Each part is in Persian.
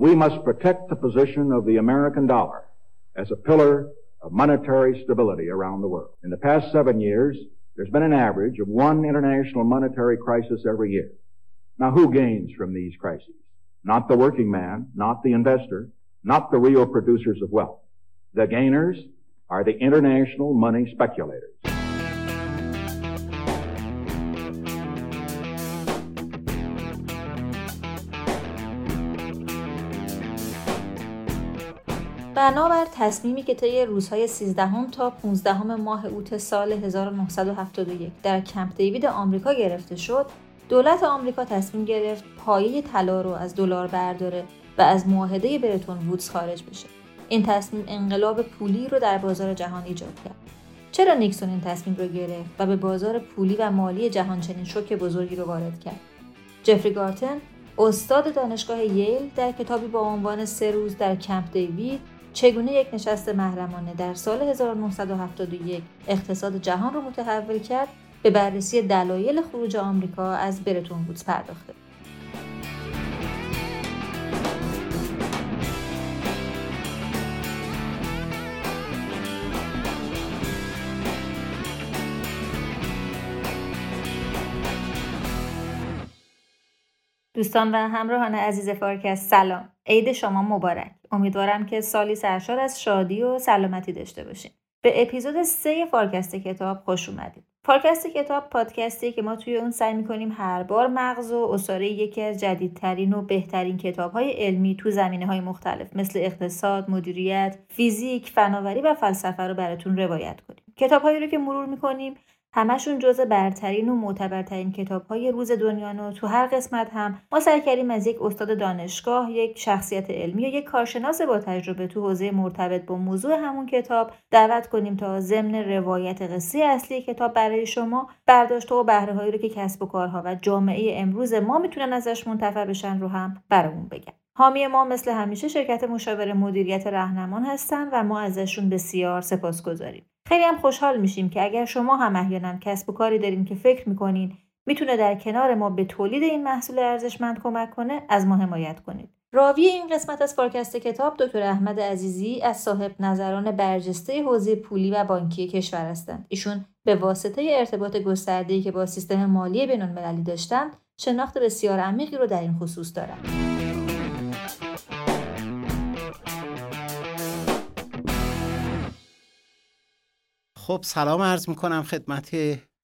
We must protect the position of the American dollar as a pillar of monetary stability around the world. In the past seven years, there's been an average of one international monetary crisis every year. Now, who gains from these crises? Not the working man, not the investor, not the real producers of wealth. The gainers are the international money speculators. بنابر تصمیمی که طی روزهای 13 تا 15 ماه اوت سال 1971 در کمپ دیوید آمریکا گرفته شد، دولت آمریکا تصمیم گرفت پایه طلا رو از دلار برداره و از معاهده برتون وودز خارج بشه. این تصمیم انقلاب پولی رو در بازار جهان ایجاد کرد. چرا نیکسون این تصمیم رو گرفت و به بازار پولی و مالی جهان چنین شوک بزرگی رو وارد کرد؟ جفری گارتن استاد دانشگاه ییل در کتابی با عنوان سه روز در کمپ دیوید چگونه یک نشست محرمانه در سال 1971 اقتصاد جهان را متحول کرد به بررسی دلایل خروج آمریکا از برتون وودز پرداخته. دوستان و همراهان عزیز فارکست سلام. عید شما مبارک. امیدوارم که سالی سرشار از شادی و سلامتی داشته باشین. به اپیزود سه فارکست کتاب خوش اومدید. فارکست کتاب پادکستی که ما توی اون سعی می‌کنیم هر بار مغز و عصاره یکی از جدیدترین و بهترین کتاب های علمی تو زمینه های مختلف مثل اقتصاد، مدیریت، فیزیک، فناوری و فلسفه رو براتون روایت کنیم. کتاب هایی رو که مرور می‌کنیم همشون جز برترین و معتبرترین کتاب های روز دنیا و تو هر قسمت هم ما سعی کردیم از یک استاد دانشگاه یک شخصیت علمی و یک کارشناس با تجربه تو حوزه مرتبط با موضوع همون کتاب دعوت کنیم تا ضمن روایت قصه اصلی کتاب برای شما برداشت و بهره هایی رو که کسب و کارها و جامعه امروز ما می‌تونن ازش منتفع بشن رو هم برامون بگن. حامی ما مثل همیشه شرکت مشاور مدیریت رهنمان هستن و ما ازشون بسیار سپاسگزاریم. خیلی هم خوشحال میشیم که اگر شما هم احیانا کسب و کاری دارین که فکر می‌کنین می‌تونه در کنار ما به تولید این محصول ارزشمند کمک کنه از ما حمایت کنید. راوی این قسمت از فارکست کتاب دکتر احمد عزیزی از صاحب نظران برجسته حوزه پولی و بانکی کشور هستند. ایشون به واسطه ارتباط گسترده‌ای که با سیستم مالی بین‌المللی داشتند شناخت بسیار عمیقی رو در این خصوص دارند. خب سلام عرض می‌کنم خدمت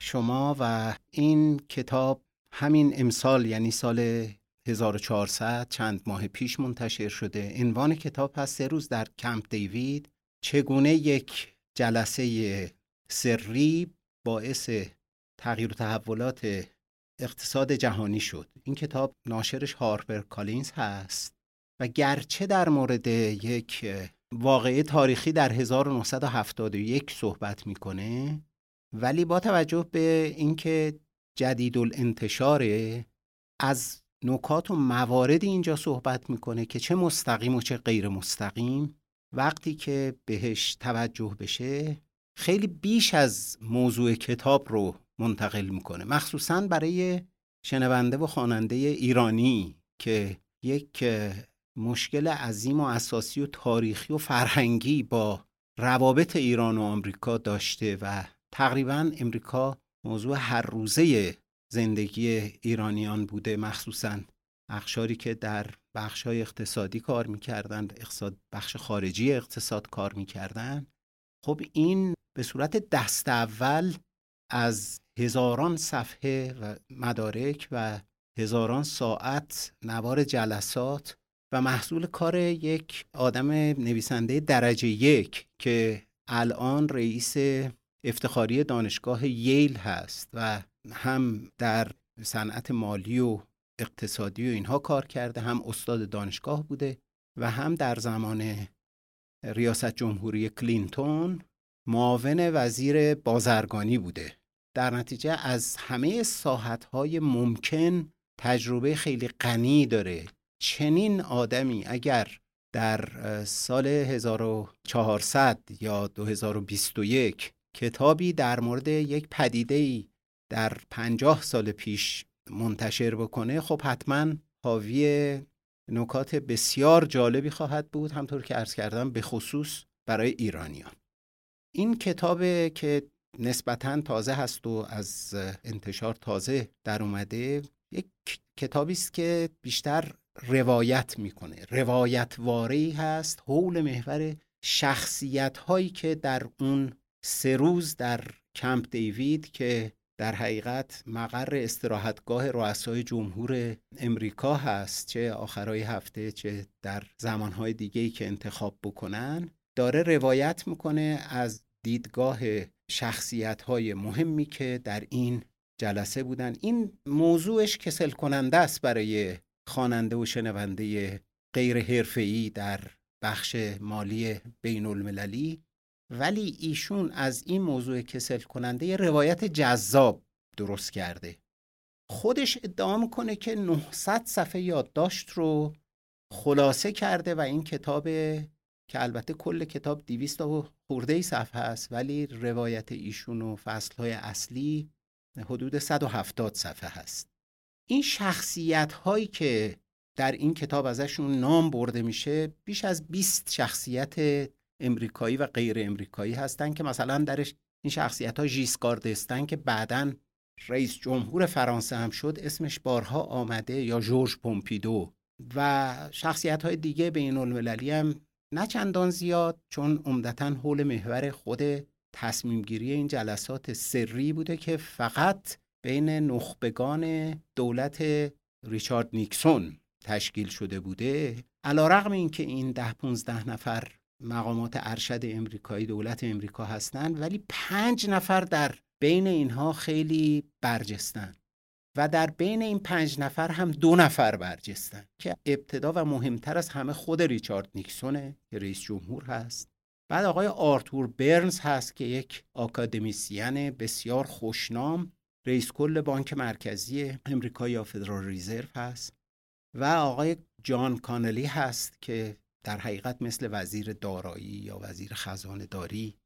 شما و این کتاب همین امسال یعنی سال 1400 چند ماه پیش منتشر شده. عنوان کتاب هست سه روز در کمپ دیوید. چگونه یک جلسه سری باعث تغییر و تحولات اقتصاد جهانی شد. این کتاب ناشرش هارپر کالینز هست و گرچه در مورد یک واقعه تاریخی در 1971 صحبت می‌کنه ولی با توجه به اینکه جدید الانتشاره از نکات و مواردی اینجا صحبت می‌کنه که چه مستقیم و چه غیر مستقیم وقتی که بهش توجه بشه خیلی بیش از موضوع کتاب رو منتقل می‌کنه مخصوصا برای شنونده و خواننده ایرانی که یک مشکل عظیم و اساسی و تاریخی و فرهنگی با روابط ایران و آمریکا داشته و تقریبا امریکا موضوع هر روزه زندگی ایرانیان بوده مخصوصا اخشاری که در بخش های اقتصادی کار می‌کردن اقتصاد بخش خارجی اقتصاد کار می‌کردن خب این به صورت دست اول از هزاران صفحه و مدارک و هزاران ساعت نوار جلسات محصول کار یک آدم نویسنده درجه یک که الان رئیس افتخاری دانشگاه ییل هست و هم در صنعت مالی و اقتصادی و اینها کار کرده هم استاد دانشگاه بوده و هم در زمان ریاست جمهوری کلینتون معاون وزیر بازرگانی بوده. در نتیجه از همه ساحتهای ممکن تجربه خیلی غنی داره چنین آدمی اگر در سال 1400 یا 2021 کتابی در مورد یک پدیده ای در پنجاه سال پیش منتشر بکنه خب حتما حاوی نکات بسیار جالبی خواهد بود همطور که عرض کردم به خصوص برای ایرانیان. این کتاب که نسبتا تازه هست و از انتشار تازه در اومده یک کتابی است که بیشتر روایت می‌کنه. روایت واری هست حول محور شخصیت هایی که در اون سه روز در کمپ دیوید که در حقیقت مقر استراحتگاه رؤسای جمهور امریکا هست چه آخرای هفته چه در زمانهای دیگه که انتخاب بکنن داره روایت می‌کنه از دیدگاه شخصیت های مهمی که در این جلسه بودن. این موضوعش کسل کننده است برای خواننده و شنونده غیر حرفه‌ای در بخش مالی بین المللی ولی ایشون از این موضوع کسل کننده روایت جذاب درست کرده. خودش ادعا می‌کنه که 900 صفحه یادداشت رو خلاصه کرده و این کتاب که البته کل کتاب 200 و خورده ای صفحه است ولی روایت ایشون و فصلهای اصلی حدود 170 صفحه هست. این شخصیت هایی که در این کتاب ازشون نام برده میشه بیش از 20 شخصیت امریکایی و غیر امریکایی هستن که مثلا درش این شخصیت ها ژیسکار دستن که بعدا رئیس جمهور فرانسه هم شد اسمش بارها آمده یا جورج پومپیدو. و شخصیت های دیگه بین المللی هم نه چندان زیاد چون عمدتا حول محور خود تصمیم گیری این جلسات سری بوده که فقط بین نخبگان دولت ریچارد نیکسون تشکیل شده بوده علا رقم این که این ده پونزده نفر مقامات ارشد امریکایی دولت امریکا هستند ولی پنج نفر در بین اینها خیلی برجستن و در بین این پنج نفر هم دو نفر برجستن که ابتدا و مهمتر از همه خود ریچارد نیکسونه که رئیس جمهور هست. بعد آقای آرتور برنز هست که یک آکادمیسین بسیار خوشنام رئیس کل بانک مرکزی امریکا یا فدرال ریزرو هست و آقای جان کانلی هست که در حقیقت مثل وزیر دارایی یا وزیر خزانه داری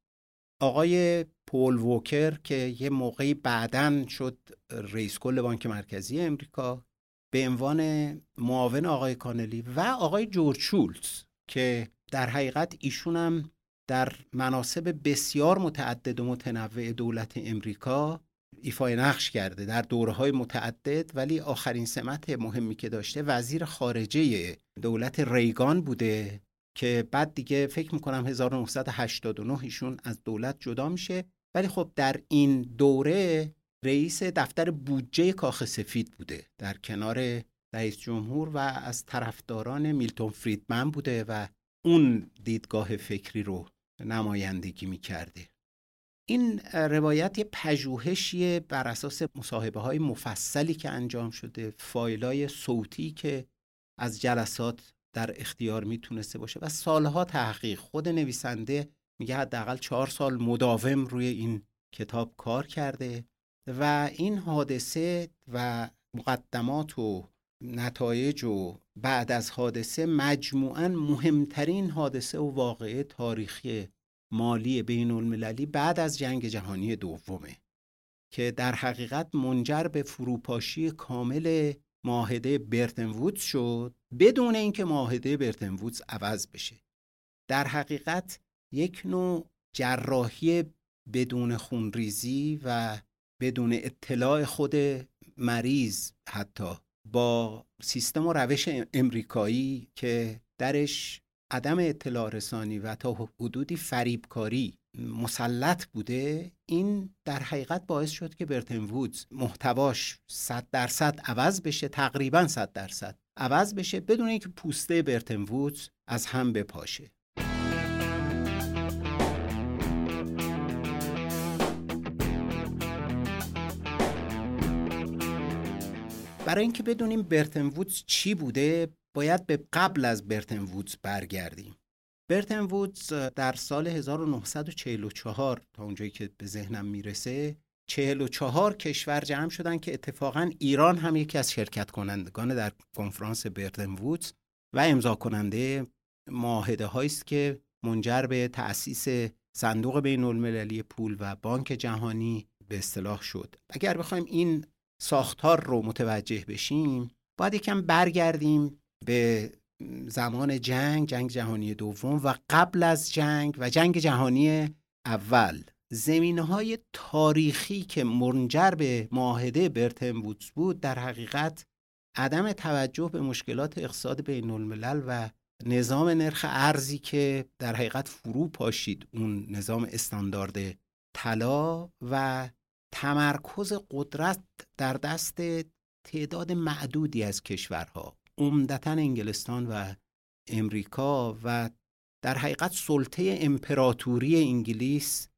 آقای پول ووکر که یه موقعی بعدن شد رئیس کل بانک مرکزی امریکا به عنوان معاون آقای کانلی و آقای جورج شولتز که در حقیقت ایشون هم در مناسب بسیار متعدد و متنوع دولت امریکا ایفای نقش کرده در دوره های متعدد ولی آخرین سمت مهمی که داشته وزیر خارجه دولت ریگان بوده که بعد دیگه فکر می‌کنم 1989 ایشون از دولت جدا میشه. ولی خب در این دوره رئیس دفتر بودجه کاخ سفید بوده در کنار رئیس جمهور و از طرفداران میلتون فریدمن بوده و اون دیدگاه فکری رو نمایندگی می‌کرده. این روایت یه پژوهشیه بر اساس مصاحبه های مفصلی که انجام شده فایل های صوتی که از جلسات در اختیار می‌تونسته باشه و سالها تحقیق. خود نویسنده میگه حداقل چهار سال مداوم روی این کتاب کار کرده و این حادثه و مقدمات و نتایج و بعد از حادثه مجموعا مهمترین حادثه و واقعه تاریخی مالی بین المللی بعد از جنگ جهانی دومه که در حقیقت منجر به فروپاشی کامل معاهده برتن وودز شد بدون اینکه معاهده برتن وودز عوض بشه. در حقیقت یک نوع جراحی بدون خونریزی و بدون اطلاع خود مریض حتی با سیستم و روش امریکایی که درش عدم اطلاع رسانی و تا حدودی فریبکاری مسلط بوده این در حقیقت باعث شد که برتن وودز محتواش 100 درصد عوض بشه تقریبا 100 درصد عوض بشه بدون اینکه پوسته برتن وودز از هم بپاشه. برای اینکه بدونیم برتن وودز چی بوده باید به قبل از برتن وودز برگردیم. برتن وودز در سال 1944 تا اونجایی که به ذهنم می‌رسه 44 کشور جمع شدن که اتفاقا ایران هم یکی از شرکت کنندگان در کنفرانس برتن وودز و امضا کننده معاهده است که منجر به تأسیس صندوق بین المللی پول و بانک جهانی به اصطلاح شد. اگر بخوایم این ساختار رو متوجه بشیم باید یکم برگردیم به زمان جنگ جنگ جهانی دوم و قبل از جنگ و جنگ جهانی اول. زمینه های تاریخی که منجر به معاهده برتن وودز بود در حقیقت عدم توجه به مشکلات اقتصاد بین الملل و نظام نرخ ارزی که در حقیقت فرو پاشید اون نظام استاندارد طلا و تمرکز قدرت در دست تعداد معدودی از کشورها. عمدتا انگلستان و امریکا و در حقیقت سلطه امپراتوری انگلیس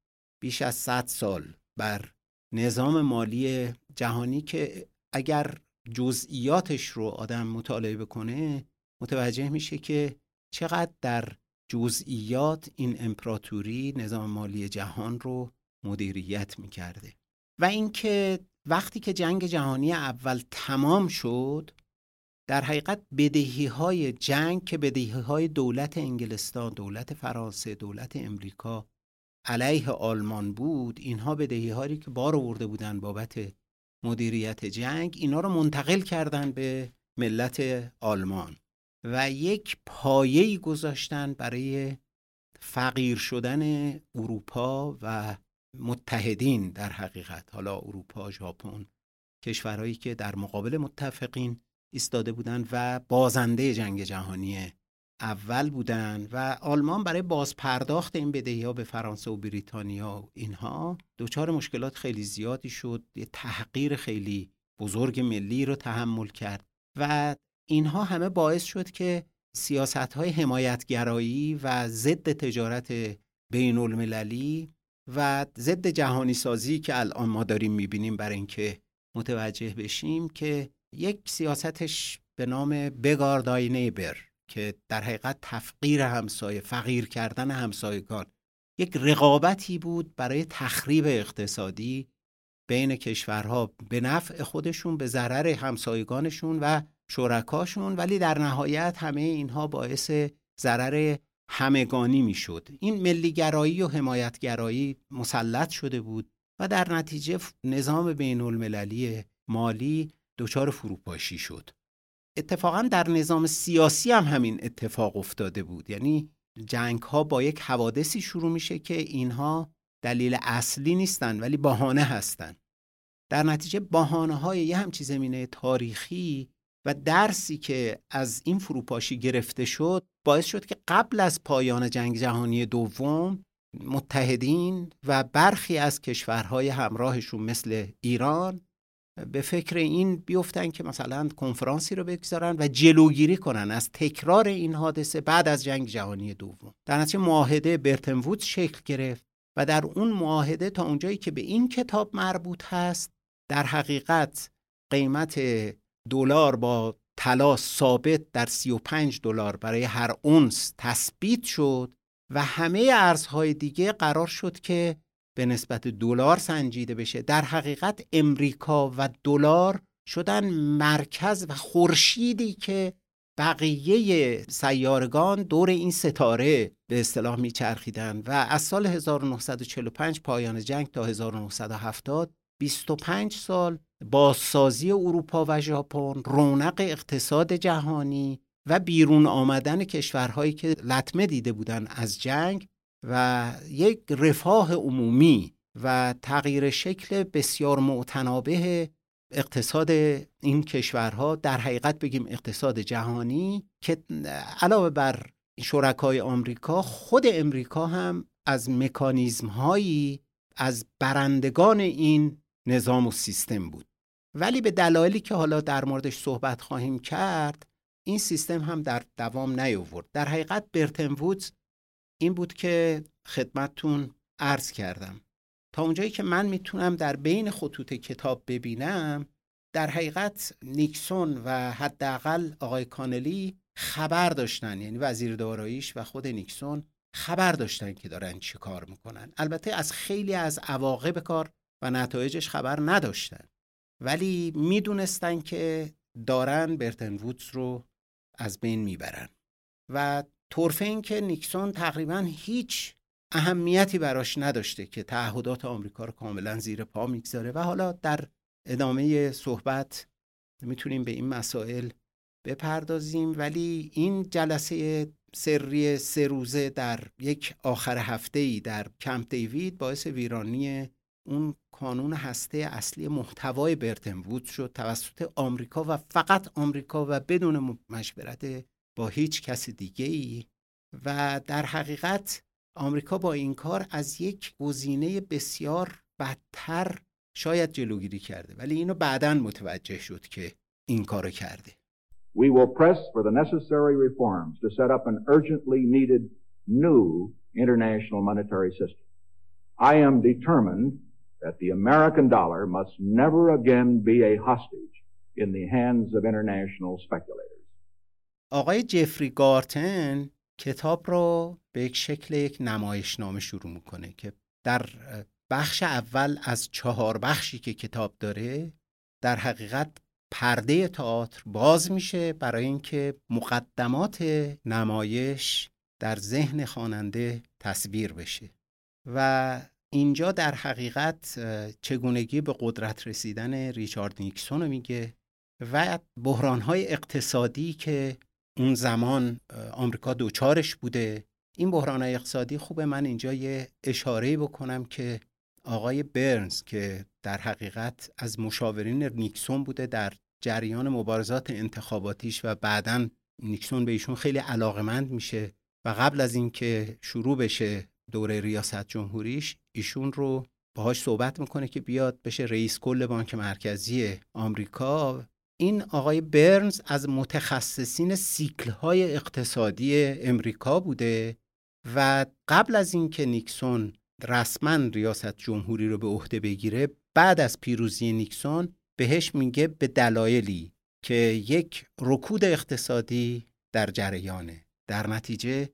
بیش از 100 سال بر نظام مالی جهانی که اگر جزئیاتش رو آدم مطالعه بکنه متوجه میشه که چقدر در جزئیات این امپراتوری نظام مالی جهان رو مدیریت می‌کرده. و اینکه وقتی که جنگ جهانی اول تمام شد در حقیقت بدهی های جنگ که بدهی های دولت انگلستان، دولت فرانسه، دولت امریکا علیه آلمان بود اینها بدهی هایی که بار آورده بودن بابت مدیریت جنگ اینا رو منتقل کردن به ملت آلمان و یک پایه‌ای گذاشتن برای فقیر شدن اروپا و متحدین در حقیقت حالا اروپا ژاپن کشورهایی که در مقابل متفقین ایستاده بودند و بازنده جنگ جهانی اول بودن و آلمان برای بازپرداخت این بدهی ها به فرانسه و بریتانیا و اینها دچار مشکلات خیلی زیادی شد. یه تحقیر خیلی بزرگ ملی رو تحمل کرد و اینها همه باعث شد که سیاست های حمایتگرایی و ضد تجارت بین المللی و ضد جهانی سازی که الان ما داریم می‌بینیم برای اینکه متوجه بشیم که یک سیاستش به نام بگاردای نیبر که در حقیقت تفقیر همسایه فقیر کردن همسایگان یک رقابتی بود برای تخریب اقتصادی بین کشورها به نفع خودشون به ضرر همسایگانشون و شرکاشون ولی در نهایت همه اینها باعث ضرر همگانی می‌شد. این ملیگرایی و حمایتگرایی مسلط شده بود و در نتیجه نظام بین المللی مالی دچار فروپاشی شد اتفاقا در نظام سیاسی هم همین اتفاق افتاده بود یعنی جنگ ها با یک حوادثی شروع میشه که اینها دلیل اصلی نیستن ولی بهانه هستند. در نتیجه بهانه های یه همچی زمینه تاریخی و درسی که از این فروپاشی گرفته شد باعث شد که قبل از پایان جنگ جهانی دوم متحدین و برخی از کشورهای همراهشون مثل ایران به فکر این بیفتن که مثلا کنفرانسی رو بگذارن و جلوگیری کنن از تکرار این حادثه بعد از جنگ جهانی دوم. در نتیجه معاهده برتن شکل گرفت و در اون معاهده تا اونجایی که به این کتاب مربوط هست در حقیقت قیمت دلار با طلا ثابت در 35 دلار برای هر اونس تثبیت شد و همه ارزهای دیگه قرار شد که به نسبت دلار سنجیده بشه. در حقیقت امریکا و دلار شدن مرکز و خورشیدی که بقیه سیارگان دور این ستاره به اصطلاح میچرخیدن و از سال 1945 پایان جنگ تا 1970 25 سال بازسازی اروپا و ژاپن رونق اقتصاد جهانی و بیرون آمدن کشورهایی که لطمه دیده بودند از جنگ و یک رفاه عمومی و تغییر شکل بسیار معتنابه اقتصاد این کشورها در حقیقت بگیم اقتصاد جهانی که علاوه بر شرکای آمریکا خود امریکا هم از مکانیزم هایی از برندگان این نظام و سیستم بود. ولی به دلایلی که حالا در موردش صحبت خواهیم کرد این سیستم هم در دوام نیاورد. در حقیقت برتن وودز این بود که خدمتتون عرض کردم. تا اونجایی که من می‌تونم در بین خطوط کتاب ببینم در حقیقت نیکسون و حداقل آقای کانلی خبر داشتن. یعنی وزیر داراییش و خود نیکسون خبر داشتن که دارن چی کار می‌کنن. البته از خیلی از عواقب کار و نتایجش خبر نداشتن. ولی می‌دونستن که دارن برتن وودز رو از بین می‌برن. و طرفه این که نیکسون تقریبا هیچ اهمیتی براش نداشته که تعهدات آمریکا رو کاملا زیر پا می‌گذاره. و حالا در ادامه صحبت می‌تونیم به این مسائل بپردازیم. ولی این جلسه سری سه روزه در یک آخر هفته ای در کمپ دیوید باعث ویرانی اون کانون هسته اصلی محتوای برتن وود شد. توسط آمریکا و فقط آمریکا و بدون مشورت با هیچ کس دیگه ای و در حقیقت آمریکا با این کار از یک گزینه بسیار بدتر شاید جلوگیری کرده ولی اینو بعدا متوجه شد که این کارو کرده We will press for the necessary reforms to set up an urgently needed new international monetary system. I am determined that the American dollar must never again be a hostage in the hands of international speculators. آقای جفری گارتن کتاب رو به یک شکل یک نمایشنامه شروع می‌کنه که در بخش اول از چهار بخشی که کتاب داره در حقیقت پرده تئاتر باز میشه برای اینکه مقدمات نمایش در ذهن خواننده تصویر بشه. و اینجا در حقیقت چگونگی به قدرت رسیدن ریچارد نیکسون رو میگه و بحرانهای اقتصادی که اون زمان آمریکا دوچارش بوده. این بحران اقتصادی خوبه من اینجا یه اشاره بکنم که آقای برنز که در حقیقت از مشاورین نیکسون بوده در جریان مبارزات انتخاباتیش و بعدا نیکسون به ایشون خیلی علاقمند میشه و قبل از اینکه شروع بشه دوره ریاست جمهوریش ایشون رو باهاش صحبت می‌کنه که بیاد بشه رئیس کل بانک مرکزی آمریکا این آقای برنز از متخصصین سیکل های اقتصادی امریکا بوده و قبل از اینکه نیکسون رسما ریاست جمهوری رو به عهده بگیره بعد از پیروزی نیکسون بهش میگه به دلایلی که یک رکود اقتصادی در جریانه. در نتیجه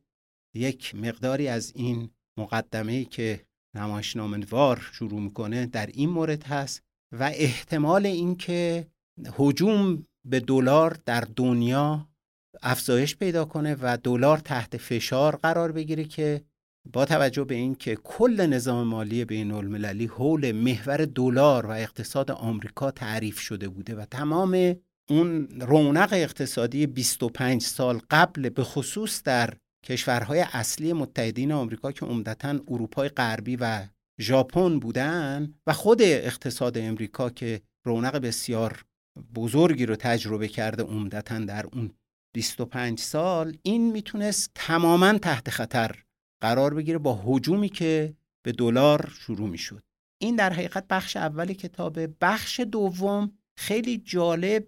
یک مقداری از این مقدمه ای که نمایشنامه‌وار شروع می‌کنه در این مورد هست و احتمال اینکه هجوم به دلار در دنیا افزایش پیدا کنه و دلار تحت فشار قرار بگیره که با توجه به اینکه کل نظام مالی بین المللی حول محور دلار و اقتصاد آمریکا تعریف شده بوده و تمام اون رونق اقتصادی 25 سال قبل به خصوص در کشورهای اصلی متحدین آمریکا که عمدتا اروپای غربی و ژاپن بودن و خود اقتصاد امریکا که رونق بسیار بزرگی رو تجربه کرده عمدتا در اون 25 سال این می‌تونست تماما تحت خطر قرار بگیره با حجومی که به دلار شروع می‌شد. این در حقیقت بخش اول کتاب بخش دوم خیلی جالب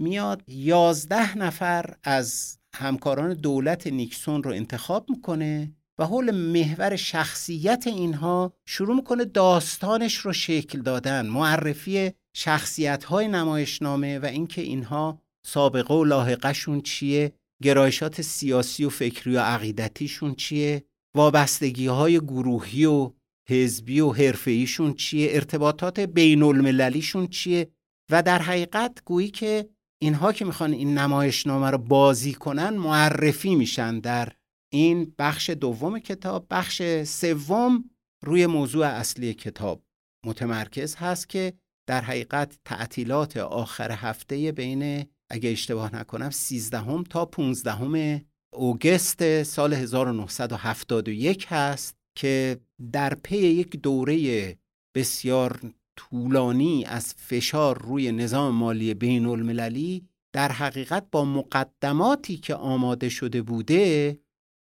میاد. یازده نفر از همکاران دولت نیکسون رو انتخاب می‌کنه و حول محور شخصیت اینها شروع می‌کنه داستانش رو شکل دادن. معرفی شخصیت های نمایشنامه و اینکه اینها سابقه و لاحقشون چیه گرایشات سیاسی و فکری و عقیدتیشون چیه وابستگی های گروهی و حزبی و حرفه‌ایشون چیه ارتباطات بین المللیشون چیه و در حقیقت گویی که اینها که می‌خوان این نمایشنامه رو بازی کنن معرفی میشن در این بخش دوم کتاب. بخش سوم روی موضوع اصلی کتاب متمرکز هست که در حقیقت تعطیلات آخر هفته بین اگه اشتباه نکنم 13 تا 15 اوگست سال 1971 هست که در پی یک دوره بسیار طولانی از فشار روی نظام مالی بین المللی در حقیقت با مقدماتی که آماده شده بوده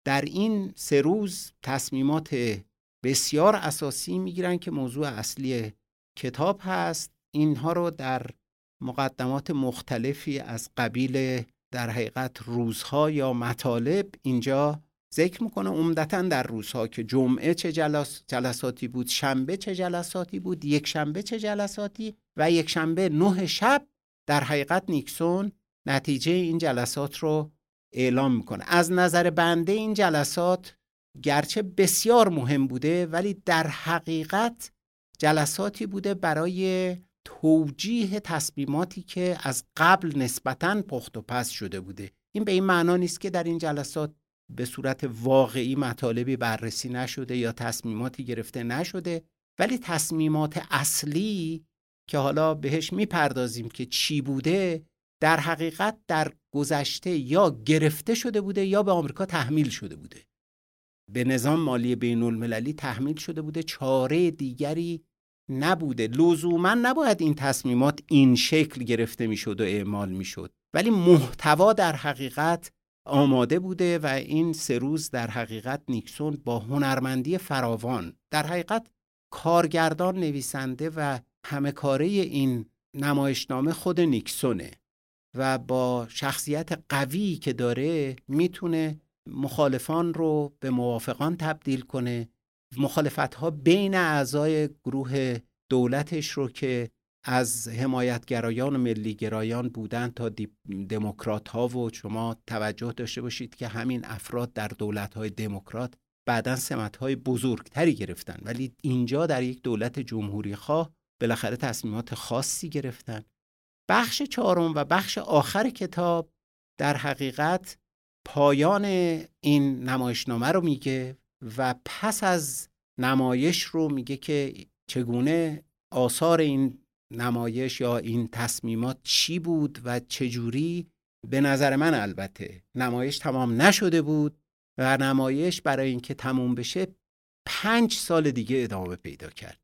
در این سه روز تصمیمات بسیار اساسی می‌گیرن که موضوع اصلی کتاب هست. اینها رو در مقدمات مختلفی از قبیل در حقیقت روزها یا مطالب اینجا ذکر می‌کنه. عمدتا در روزها که جمعه چه جلس، جلساتی بود شنبه چه جلساتی بود یک شنبه چه جلساتی و یک شنبه نه شب در حقیقت نیکسون نتیجه این جلسات رو اعلام می‌کنه. از نظر بنده این جلسات گرچه بسیار مهم بوده ولی در حقیقت جلساتی بوده برای توجیه تصمیماتی که از قبل نسبتا پخت و پس شده بوده. این به این معنا نیست که در این جلسات به صورت واقعی مطالبی بررسی نشده یا تصمیماتی گرفته نشده ولی تصمیمات اصلی که حالا بهش می‌پردازیم که چی بوده در حقیقت در گذشته یا گرفته شده بوده یا به آمریکا تحمیل شده بوده. به نظام مالی بین المللی تحمیل شده بوده. چاره دیگری نبوده. لزوما نباید این تصمیمات این شکل گرفته می‌شد و اعمال می‌شد. ولی محتوا در حقیقت آماده بوده و این سه روز در حقیقت نیکسون با هنرمندی فراوان در حقیقت کارگردان نویسنده و همه کاره این نمایشنامه خود نیکسونه و با شخصیت قوی که داره می‌تونه مخالفان رو به موافقان تبدیل کنه مخالفت ها بین اعضای گروه دولتش رو که از حمایتگرایان و ملیگرایان بودن تا دموکرات ها و شما توجه داشته باشید که همین افراد در دولت های دموکرات بعدا سمت های بزرگتری گرفتن. ولی اینجا در یک دولت جمهوری خواه بالاخره تصمیمات خاصی گرفتن. بخش چهارم و بخش آخر کتاب در حقیقت پایان این نمایشنامه رو میگه و پس از نمایش رو میگه که چگونه آثار این نمایش یا این تصمیمات چی بود و چجوری؟ به نظر من البته نمایش تمام نشده بود و نمایش برای اینکه تموم بشه پنج سال دیگه ادامه پیدا کرد.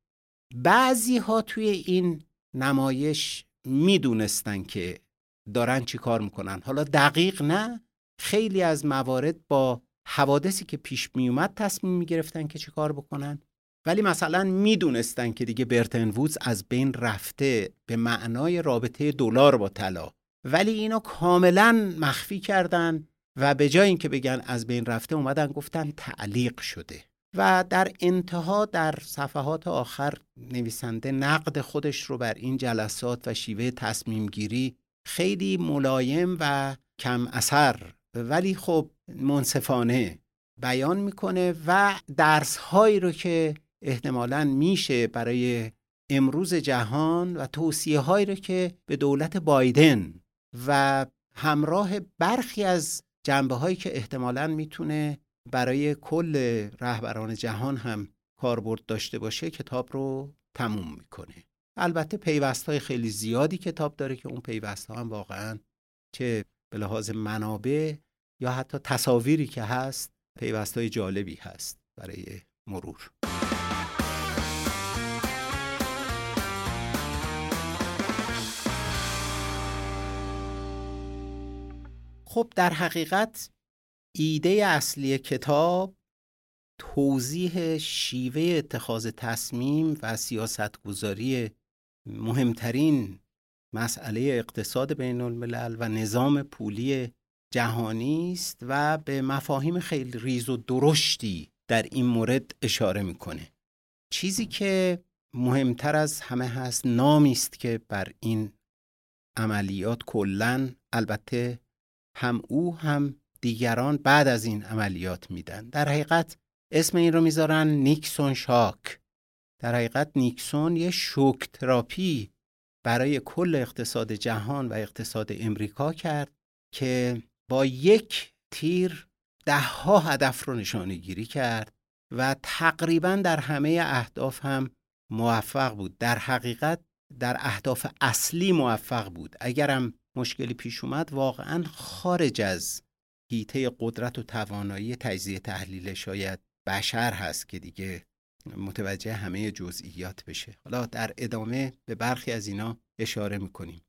بعضی ها توی این نمایش می‌دونستن که دارن چی کار می‌کنن. حالا دقیق نه خیلی از موارد با حوادثی که پیش میومد تصمیم می‌گرفتن که چی کار بکنن. ولی مثلا می‌دونستن که دیگه برتن وودز از بین رفته به معنای رابطه دلار با طلا. ولی اینو کاملا مخفی کردن و به جای اینکه بگن از بین رفته اومدن گفتن تعلیق شده. و در انتها در صفحات آخر نویسنده نقد خودش رو بر این جلسات و شیوه تصمیم گیری خیلی ملایم و کم اثر ولی خب منصفانه بیان می‌کنه و درس هایی رو که احتمالا میشه برای امروز جهان و توصیه هایی رو که به دولت بایدن و همراه برخی از جنبه هایی که احتمالا می‌تونه برای کل رهبران جهان هم کاربرد داشته باشه کتاب رو تموم می‌کنه. البته پیوست های خیلی زیادی کتاب داره که اون پیوست ها هم واقعا چه به لحاظ منابع یا حتی تصاویری که هست پیوست های جالبی هست برای مرور. خب در حقیقت ایده اصلی کتاب توضیح شیوه اتخاذ تصمیم و سیاستگذاری مهمترین مسئله اقتصاد بین الملل و نظام پولی جهانی است و به مفاهیم خیلی ریز و درشتی در این مورد اشاره می‌کنه. چیزی که مهمتر از همه هست نامی است که بر این عملیات کلا البته هم او هم دیگران بعد از این عملیات میدن. در حقیقت اسم این رو می‌ذارن نیکسون شاک. در حقیقت نیکسون یه شوک تراپی برای کل اقتصاد جهان و اقتصاد امریکا کرد که با یک تیر ده ها هدف رو نشانه گیری کرد و تقریبا در همه اهداف هم موفق بود. در حقیقت در اهداف اصلی موفق بود. اگرم مشکلی پیش اومد واقعا خارج از هیته قدرت و توانایی تجزیه تحلیل شاید بشر هست که دیگه متوجه همه جزئیات بشه. حالا در ادامه به برخی از اینا اشاره می‌کنیم.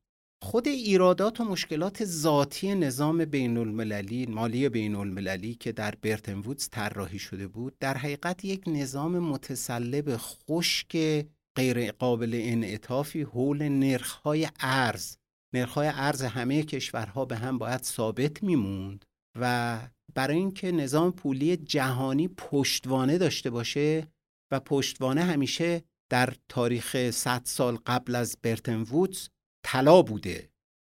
خود ایرادات و مشکلات ذاتی نظام بین المللی مالی بین المللی که در برتن وودز طراحی شده بود در حقیقت یک نظام متسلب خشک غیر قابل انعطافی حول نرخ‌های ارز. نرخ‌های ارز همه کشورها به هم باید ثابت میموند و برای اینکه نظام پولی جهانی پشتوانه داشته باشه و پشتوانه همیشه در تاریخ 100 سال قبل از برتن وودز طلا بوده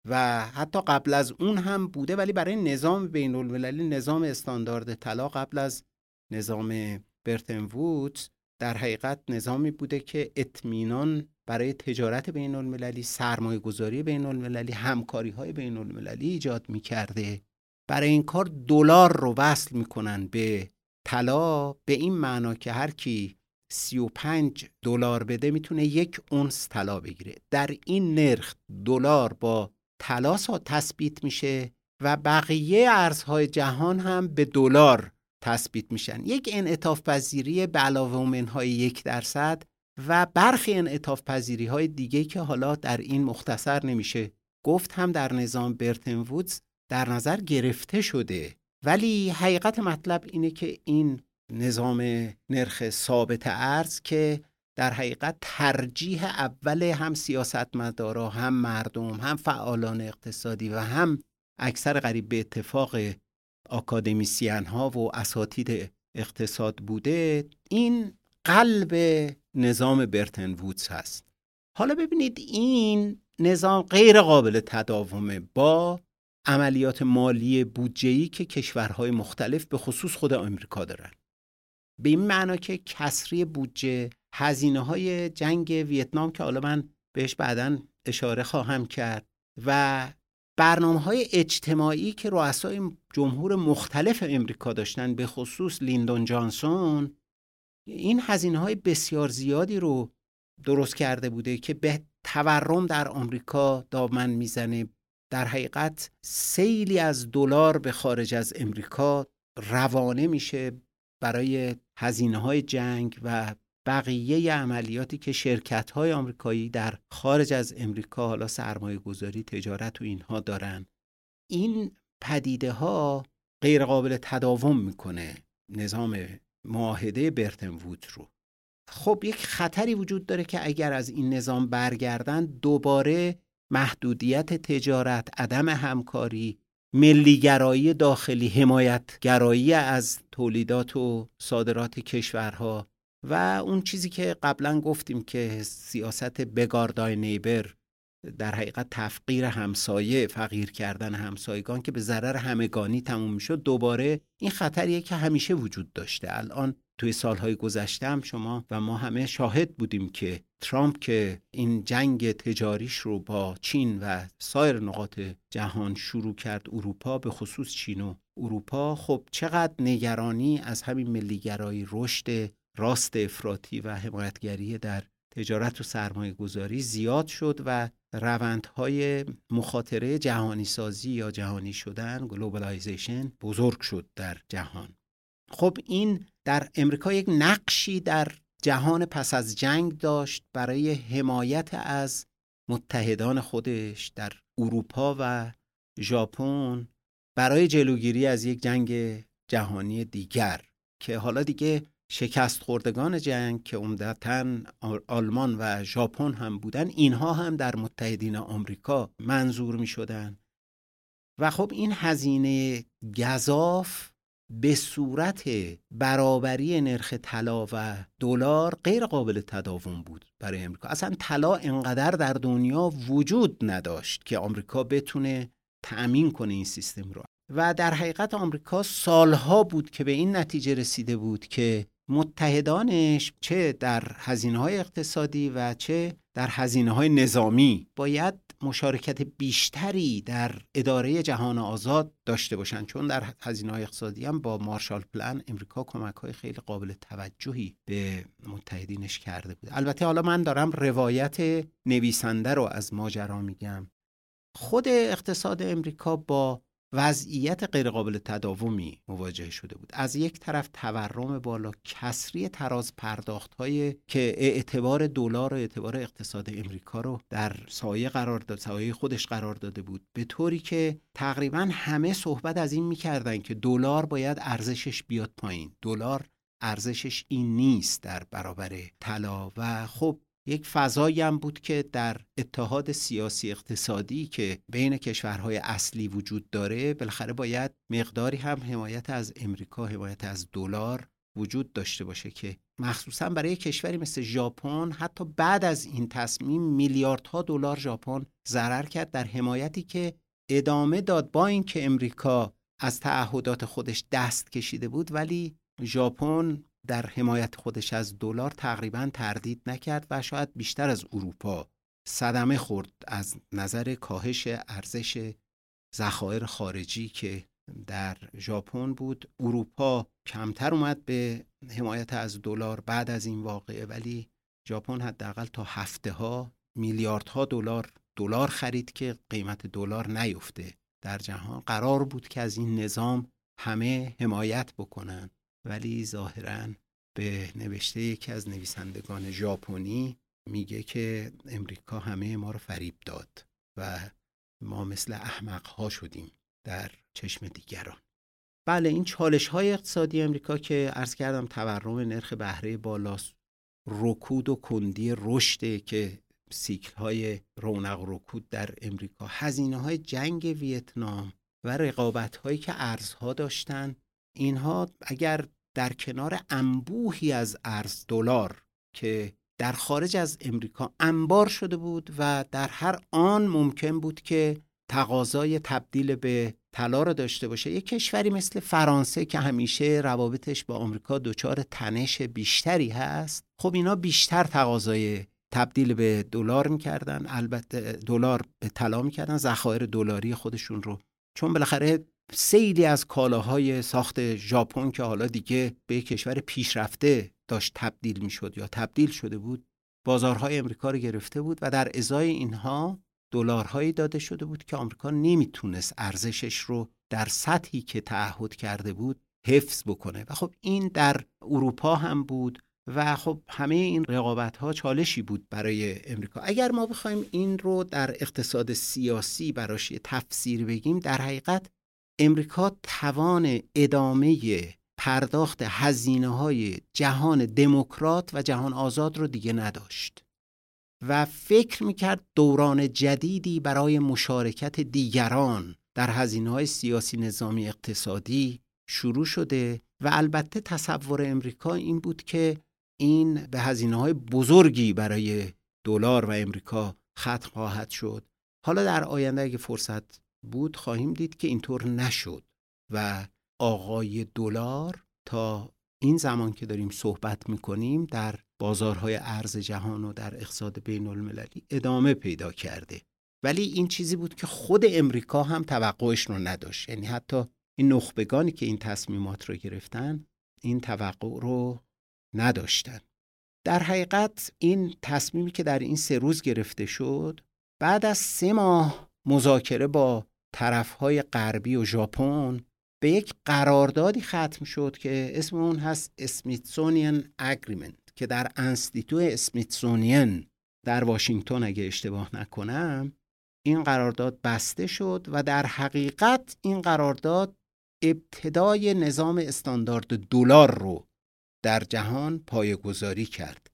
و حتی قبل از اون هم بوده ولی برای نظام بین المللی نظام استاندارد طلا قبل از نظام برتن وودز در حقیقت نظامی بوده که اطمینان برای تجارت بین المللی سرمایه گذاری بین المللی همکاری های بین المللی ایجاد می کرده برای این کار دلار رو وصل می‌کنن به طلا به این معنا که هر کی 35 دلار بده می‌تونه یک اونس طلا بگیره. در این نرخ دلار با طلا تثبیت میشه و بقیه ارزهای جهان هم به دلار تثبیت میشن. یک انعطاف پذیری به علاوه منهای یک درصد و برخی انعطاف پذیری های دیگه که حالا در این مختصر نمیشه گفت هم در نظام برتن وودز در نظر گرفته شده. ولی حقیقت مطلب اینه که این نظام نرخ ثابت ارز که در حقیقت ترجیح اول هم سیاستمدارا هم مردم هم فعالان اقتصادی و هم اکثر قریب به اتفاق آکادمیسیان ها و اساتید اقتصاد بوده این قلب نظام برتن وودز هست. حالا ببینید این نظام غیر قابل تداومه با عملیات مالی بودجه‌ای که کشورهای مختلف به خصوص خود آمریکا دارن. به این معنا که کسری بودجه هزینه های جنگ ویتنام که حالا من بهش بعدا اشاره خواهم کرد و برنامه های اجتماعی که رؤسای جمهور مختلف امریکا داشتن به خصوص لیندون جانسون این هزینه های بسیار زیادی رو درست کرده بوده که به تورم در آمریکا دامن می‌زنه. در حقیقت سیلی از دلار به خارج از امریکا روانه میشه. برای هزینه های جنگ و بقیه عملیاتی که شرکت های آمریکایی در خارج از امریکا حالا سرمایه گذاری تجارت و اینها دارن. این پدیده ها غیر قابل تداوم می‌کنه نظام معاهده برتن وود رو. خب یک خطری وجود داره که اگر از این نظام برگردن دوباره محدودیت تجارت عدم همکاری ملیگرایی داخلی حمایتگرایی از تولیدات و صادرات کشورها و اون چیزی که قبلا گفتیم که سیاست بگاردای نیبر در حقیقت تفقیر همسایه فقیر کردن همسایگان که به ضرر همگانی تموم شد دوباره این خطریه که همیشه وجود داشته. الان توی سالهای گذشته هم شما و ما همه شاهد بودیم که ترامپ که این جنگ تجاریش رو با چین و سایر نقاط جهان شروع کرد اروپا به خصوص چین و اروپا خب چقدر نگرانی از همین ملیگرایی رشد راست افراطی و حمایتگری در تجارت و سرمایه گذاری زیاد شد و روندهای مخاطره جهانی سازی یا جهانی شدن globalization بزرگ شد در جهان. خب این در امریکا یک نقشی در جهان پس از جنگ داشت برای حمایت از متحدان خودش در اروپا و ژاپن برای جلوگیری از یک جنگ جهانی دیگر که حالا دیگه شکست خوردگان جنگ که عمدتا آلمان و ژاپن هم بودن اینها هم در متحدین آمریکا منظور می شدن و خب این هزینه گذاف به صورت برابری نرخ طلا و دلار غیر قابل تداوم بود برای امریکا. اصلا طلا انقدر در دنیا وجود نداشت که آمریکا بتونه تأمین کنه این سیستم رو. و در حقیقت آمریکا سالها بود که به این نتیجه رسیده بود که متحدانش چه در هزینه های اقتصادی و چه در هزینه های نظامی باید مشارکت بیشتری در اداره جهان آزاد داشته باشند چون در هزینه های اقتصادی هم با مارشال پلان امریکا کمک های خیلی قابل توجهی به متحدینش کرده بود البته حالا من دارم روایت نویسنده رو از ماجرا میگم. خود اقتصاد امریکا با وضعیت غیرقابل تداومی مواجه شده بود. از یک طرف تورم بالا کسری تراز پرداخت های که اعتبار دلار و اعتبار اقتصاد امریکا رو در سایه قرار داد سایه خودش قرار داده بود به طوری که تقریبا همه صحبت از این می‌کردن که دلار باید ارزشش بیاد پایین. دلار ارزشش این نیست در برابر طلا. و خب یک فضایی هم بود که در اتحاد سیاسی اقتصادی که بین کشورهای اصلی وجود داره بالاخره باید مقداری هم حمایت از امریکا حمایت از دلار وجود داشته باشه که مخصوصا برای کشوری مثل ژاپن حتی بعد از این تصمیم میلیاردها دلار ژاپن ضرر کرد در حمایتی که ادامه داد با اینکه امریکا از تعهدات خودش دست کشیده بود ولی ژاپن در حمایت خودش از دلار تقریبا تردید نکرد و شاید بیشتر از اروپا صدمه خورد از نظر کاهش ارزش ذخایر خارجی که در ژاپن بود. اروپا کمتر اومد به حمایت از دلار بعد از این واقعه ولی ژاپن حداقل تا هفته ها میلیاردها دلار دلار خرید که قیمت دلار نیفته. در جهان قرار بود که از این نظام همه حمایت بکنن ولی ظاهرا به نوشته یکی از نویسندگان ژاپنی میگه که امریکا همه ما رو فریب داد و ما مثل احمق ها شدیم در چشم دیگران. بله این چالش های اقتصادی امریکا که عرض کردم تورم نرخ بهره بالاست رکود و کندی رشد که سیکل های رونق رکود در امریکا هزینه های جنگ ویتنام و رقابت هایی که ارزها داشتن اینها اگر در کنار انبوهی از ارز دلار که در خارج از امریکا انبار شده بود و در هر آن ممکن بود که تقاضای تبدیل به طلا رو داشته باشه یک کشوری مثل فرانسه که همیشه روابطش با آمریکا دچار تنش بیشتری هست خب اینا بیشتر تقاضای تبدیل به دلار می‌کردن. البته دلار به طلا می‌کردن. ذخایر دلاری خودشون رو. چون بالاخره سیدی از کالاهای ساخت ژاپن که حالا دیگه به کشور پیشرفته داشت تبدیل می‌شد یا تبدیل شده بود بازارهای امریکا رو گرفته بود و در ازای اینها دلارهایی داده شده بود که آمریکا نمی‌تونست ارزشش رو در سطحی که تعهد کرده بود حفظ بکنه. و خب این در اروپا هم بود و خب همه این رقابت ها چالشی بود برای امریکا. اگر ما بخوایم این رو در اقتصاد سیاسی براش تفسیر بگیم در حقیقت امریکا توان ادامه پرداخت هزینه های جهان دموکرات و جهان آزاد رو دیگه نداشت و فکر می‌کرد دوران جدیدی برای مشارکت دیگران در هزینه های سیاسی نظامی اقتصادی شروع شده و البته تصور امریکا این بود که این به هزینه های بزرگی برای دلار و امریکا ختم خواهد شد. حالا در آینده اگه فرصت بود خواهیم دید که اینطور نشد و آقای دلار تا این زمان که داریم صحبت می‌کنیم در بازارهای ارز جهان و در اقتصاد بین المللی ادامه پیدا کرده. ولی این چیزی بود که خود امریکا هم توقعش رو نداشت. یعنی حتی این نخبگانی که این تصمیمات رو گرفتن این توقع رو نداشتن. در حقیقت این تصمیمی که در این سه روز گرفته شد بعد از سه ماه مذاکره با طرفهای غربی و ژاپن به یک قراردادی ختم شد که اسم اون هست اسمیتسونین اگریمنت که در انستیتو اسمیتسونین در واشنگتن اگه اشتباه نکنم این قرارداد بسته شد و در حقیقت این قرارداد ابتدای نظام استاندارد دلار رو در جهان پایگذاری کرد.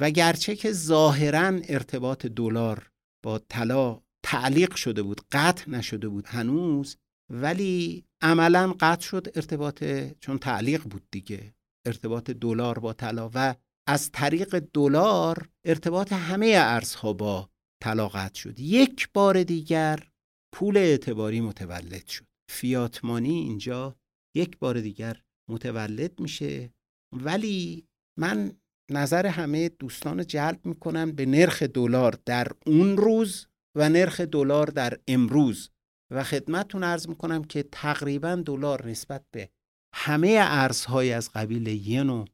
و گرچه که ظاهرا ارتباط دلار با طلا تعلیق شده بود قطع نشده بود هنوز ولی عملا قطع شد ارتباط چون تعلیق بود دیگه ارتباط دلار با طلا و از طریق دلار ارتباط همه ارزها با طلا قطع شد. یک بار دیگر پول اعتباری متولد شد. فیاتمانی اینجا یک بار دیگر متولد میشه. ولی من نظر همه دوستان جلب می‌کنم به نرخ دلار در اون روز و نرخ دلار در امروز. و خدمتتون ارز می‌کنم که تقریبا دلار نسبت به همه ارزهای از قبیل ین و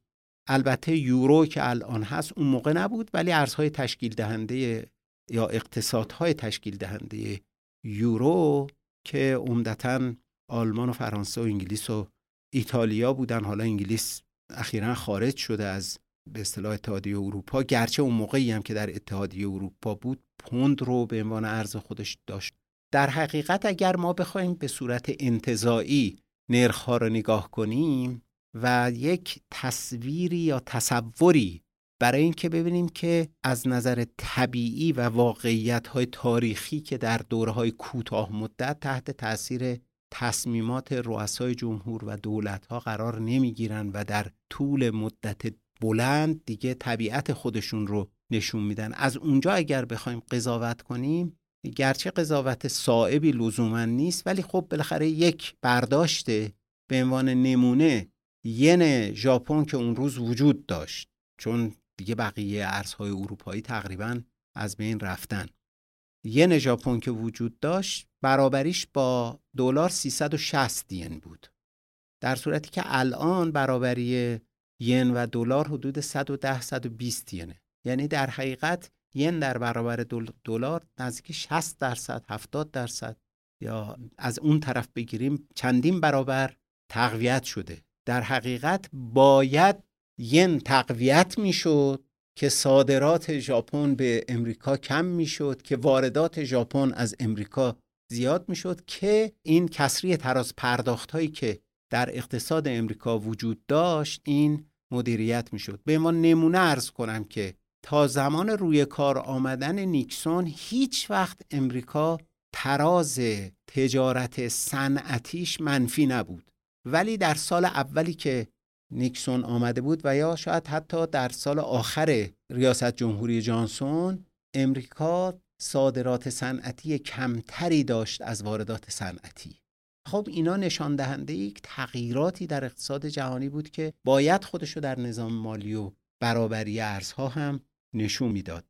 البته یورو که الان هست اون موقع نبود ولی ارزهای تشکیل دهنده یا اقتصادهای تشکیل دهنده یورو که عمدتا آلمان و فرانسه و انگلیس و ایتالیا بودن حالا انگلیس اخیرا خارج شده از به اصطلاح اتحادیه اروپا. گرچه اون موقعی هم که در اتحادیه اروپا بود پوند رو به عنوان ارز خودش داشت. در حقیقت اگر ما بخوایم به صورت انتظایی نرخ رو نگاه کنیم و یک تصویری یا تصوری برای اینکه ببینیم که از نظر طبیعی و واقعیت های تاریخی که در دوره های کوتاه مدت تحت تاثیر تصمیمات رؤسای جمهور و دولت ها قرار نمی‌گیرن و در طول مدت بلند دیگه طبیعت خودشون رو نشون میدن. از اونجا اگر بخوایم قضاوت کنیم گرچه قضاوت صائبی لزوما نیست ولی خب بالاخره یک برداشته به عنوان نمونه ین ژاپن که اون روز وجود داشت. چون دیگه بقیه ارزهای اروپایی تقریبا از بین رفتن. ین ژاپن که وجود داشت برابریش با دلار 360 ین بود. در صورتی که الان برابری ین و دلار حدود 110 120 ینه. یعنی در حقیقت ین در برابر دلار نزدیک 60 درصد 70 درصد. یا از اون طرف بگیریم چندین برابر تقویت شده. در حقیقت باید ین تقویت می‌شد که صادرات ژاپن به امریکا کم می‌شد که واردات ژاپن از امریکا زیاد می‌شد که این کسری تراز پرداخت هایی که در اقتصاد امریکا وجود داشت این مدیریت می‌شد. به ما نمونه ارز کنم که تا زمان روی کار آمدن نیکسون هیچ وقت امریکا تراز تجارت صنعتیش منفی نبود. ولی در سال اولی که نیکسون آمده بود و یا شاید حتی در سال آخر ریاست جمهوری جانسون امریکا صادرات صنعتی کمتری داشت از واردات صنعتی. خب اینا نشان دهنده یک تغییراتی در اقتصاد جهانی بود که باید خودشو در نظام مالی و برابری ارزها هم نشون می‌داد.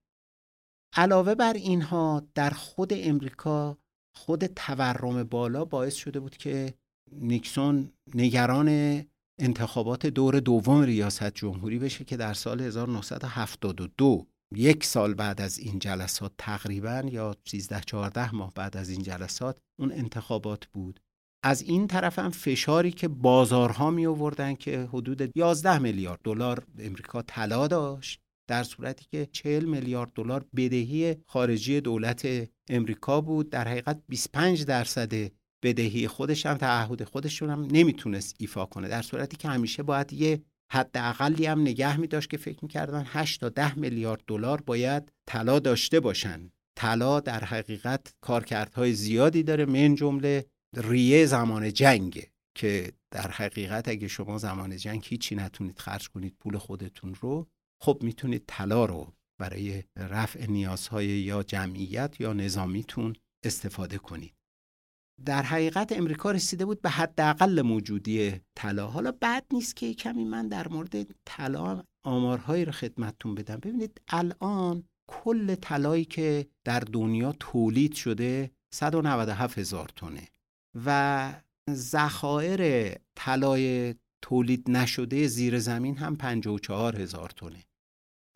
علاوه بر اینها در خود امریکا خود تورم بالا باعث شده بود که نیکسون نگران انتخابات دور دوم ریاست جمهوری بشه که در سال 1972 یک سال بعد از این جلسات تقریبا یا 13 14 ماه بعد از این جلسات اون انتخابات بود. از این طرف هم فشاری که بازارها می آوردن که حدود 11 میلیارد دلار امریکا طلا داشت در صورتی که 40 میلیارد دلار بدهی خارجی دولت امریکا بود. در حقیقت 25 درصد بدهی خودش هم تعهد خودشون هم نمی‌تونست ایفا کنه. در صورتی که همیشه باید یه حد اقلی هم نگه می داشت که فکر می‌کردن 8 تا 10 میلیارد دلار باید طلا داشته باشن. طلا در حقیقت کارکردهای زیادی داره من جمله ریه زمان جنگه که در حقیقت اگه شما زمان جنگ هیچی نتونید خرج کنید پول خودتون رو خب می‌تونید طلا رو برای رفع نیازهای یا جمعیت یا نظامیتون استفاده کنید. در حقیقت امریکا رسیده بود به حداقل موجودی طلا. حالا بد نیست که کمی من در مورد طلا آمارهایی رو خدمتتون بدم. ببینید الان کل طلایی که در دنیا تولید شده 197 هزار تونه و ذخایر طلای تولید نشده زیر زمین هم 54 هزار تونه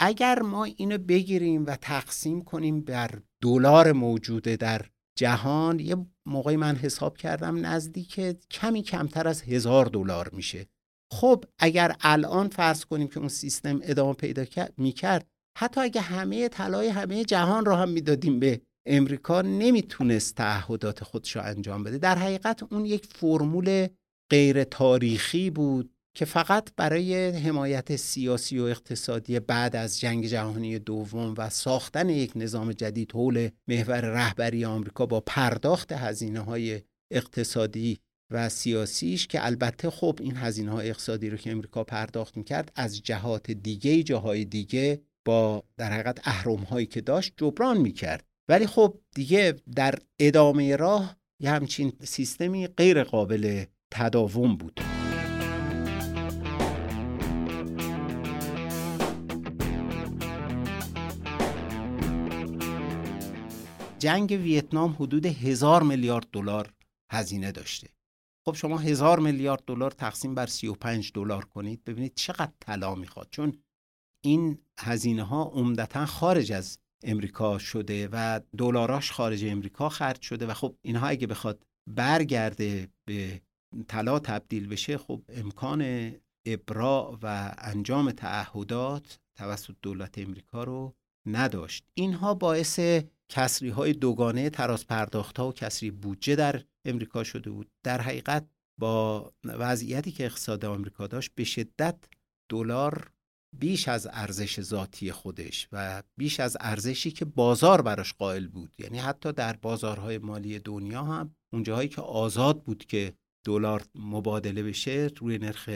اگر ما اینو بگیریم و تقسیم کنیم بر دلار موجوده در جهان یه موقعی من حساب کردم نزدیک کمی کمتر از هزار دلار میشه. خب اگر الان فرض کنیم که اون سیستم ادامه پیدا می‌کرد حتی اگه همه طلای همه جهان رو هم می‌دادیم به امریکا نمی‌تونست تعهدات خودش رو انجام بده. در حقیقت اون یک فرمول غیر تاریخی بود که فقط برای حمایت سیاسی و اقتصادی بعد از جنگ جهانی دوم و ساختن یک نظام جدید حول محور رهبری آمریکا با پرداخت هزینه های اقتصادی و سیاسیش که البته خب این هزینه های اقتصادی رو که امریکا پرداخت می‌کرد از جهات دیگه جاهای دیگه با در حقیقت اهرم هایی که داشت جبران می‌کرد. ولی خب دیگه در ادامه راه یه همچین سیستمی غیر قابل تداوم بود. جنگ ویتنام حدود هزار میلیارد دلار هزینه داشته. خب شما هزار میلیارد دلار تقسیم بر 35 دلار کنید ببینید چقدر طلا می‌خواد. چون این هزینه ها عمدتا خارج از امریکا شده و دلاراش خارج امریکا خرج شده و خب اینها اگه بخواد برگرده به طلا تبدیل بشه خب امکان ابراع و انجام تعهدات توسط دولت امریکا رو نداشت. اینها باعث کسری های دوگانه تراز پرداخت ها و کسری بودجه در امریکا شده بود. در حقیقت با وضعیتی که اقتصاد آمریکا داشت به شدت دلار بیش از ارزش ذاتی خودش و بیش از ارزشی که بازار براش قائل بود. یعنی حتی در بازارهای مالی دنیا هم اونجاهایی که آزاد بود که دلار مبادله بشه روی نرخ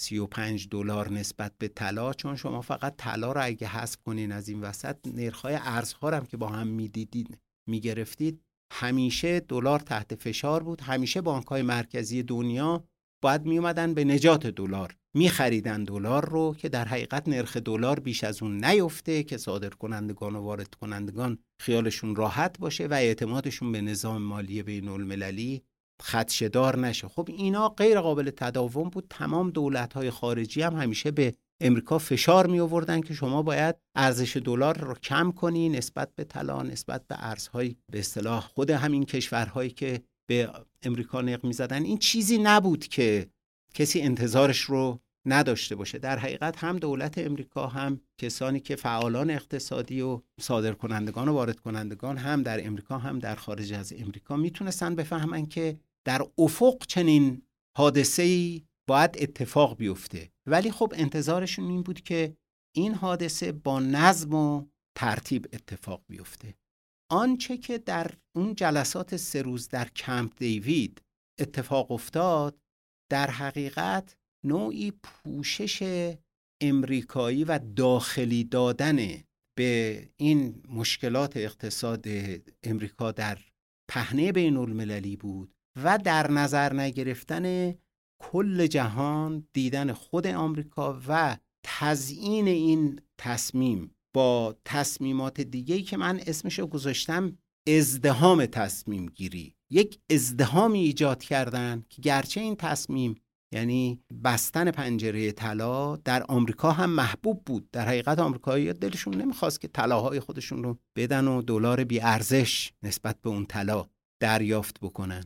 35 دلار نسبت به طلا چون شما فقط طلا رو اگه حذف کنین از این وسط نرخ‌های ارزها هم که با هم می‌دیدید می‌گرفتید همیشه دلار تحت فشار بود. همیشه بانک‌های مرکزی دنیا باید می اومدن به نجات دلار. میخریدن دلار رو که در حقیقت نرخ دلار بیش از اون نیفته که صادر کنندگان و وارد کنندگان خیالشون راحت باشه و اعتمادشون به نظام مالی بین المللی خدشدار نشه. خب اینا غیر قابل تداوم بود. تمام دولت های خارجی هم همیشه به امریکا فشار می آوردن که شما باید ارزش دلار رو کم کنی نسبت به طلا نسبت به ارزهای به اصطلاح خود همین کشورهایی که به امریکا نق زدن این چیزی نبود که کسی انتظارش رو نداشته باشه. در حقیقت هم دولت امریکا هم کسانی که فعالان اقتصادی و صادرکنندگان و وارد کنندگان هم در امریکا هم در خارج از امریکا می‌تونستن بفهمن که در افق چنین حادثه باید اتفاق بیفته. ولی خب انتظارشون این بود که این حادثه با نظم و ترتیب اتفاق بیفته. آنچه که در اون جلسات سه روز در کمپ دیوید اتفاق افتاد در حقیقت نوعی پوشش امریکایی و داخلی دادن به این مشکلات اقتصاد امریکا در پهنه بین المللی بود و در نظر نگرفتن کل جهان دیدن خود آمریکا و تزیین این تصمیم با تصمیمات دیگهی که من اسمشو گذاشتم ازدهام تصمیم گیری یک ازدهامی ایجاد کردن که گرچه این تصمیم یعنی بستن پنجره طلا در آمریکا هم محبوب بود. در حقیقت آمریکایی دلشون نمی‌خواست که طلاهای خودشون رو بدن و دلار بی ارزش نسبت به اون طلا دریافت بکنن.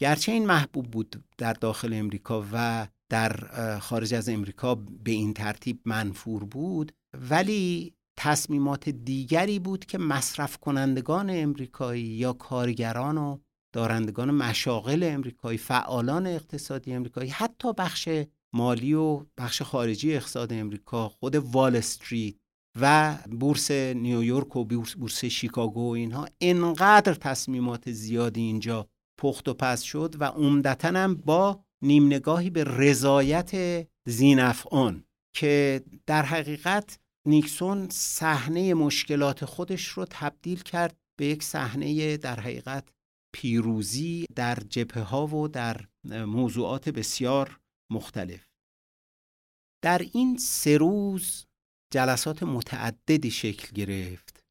گرچه این محبوب بود در داخل امریکا و در خارج از امریکا به این ترتیب منفور بود ولی تصمیمات دیگری بود که مصرف کنندگان امریکایی یا کارگران و دارندگان مشاغل امریکایی فعالان اقتصادی امریکایی حتی بخش مالی و بخش خارجی اقتصاد امریکا خود وال استریت و بورس نیویورک و بورس شیکاگو و اینها انقدر تصمیمات زیادی اینجا پخت و پس شد و عمدتا هم با نیم نگاهی به رضایت زینفعان که در حقیقت نیکسون صحنه مشکلات خودش رو تبدیل کرد به یک صحنه در حقیقت پیروزی در جبهه ها و در موضوعات بسیار مختلف. در این سه روز جلسات متعددی شکل گرفت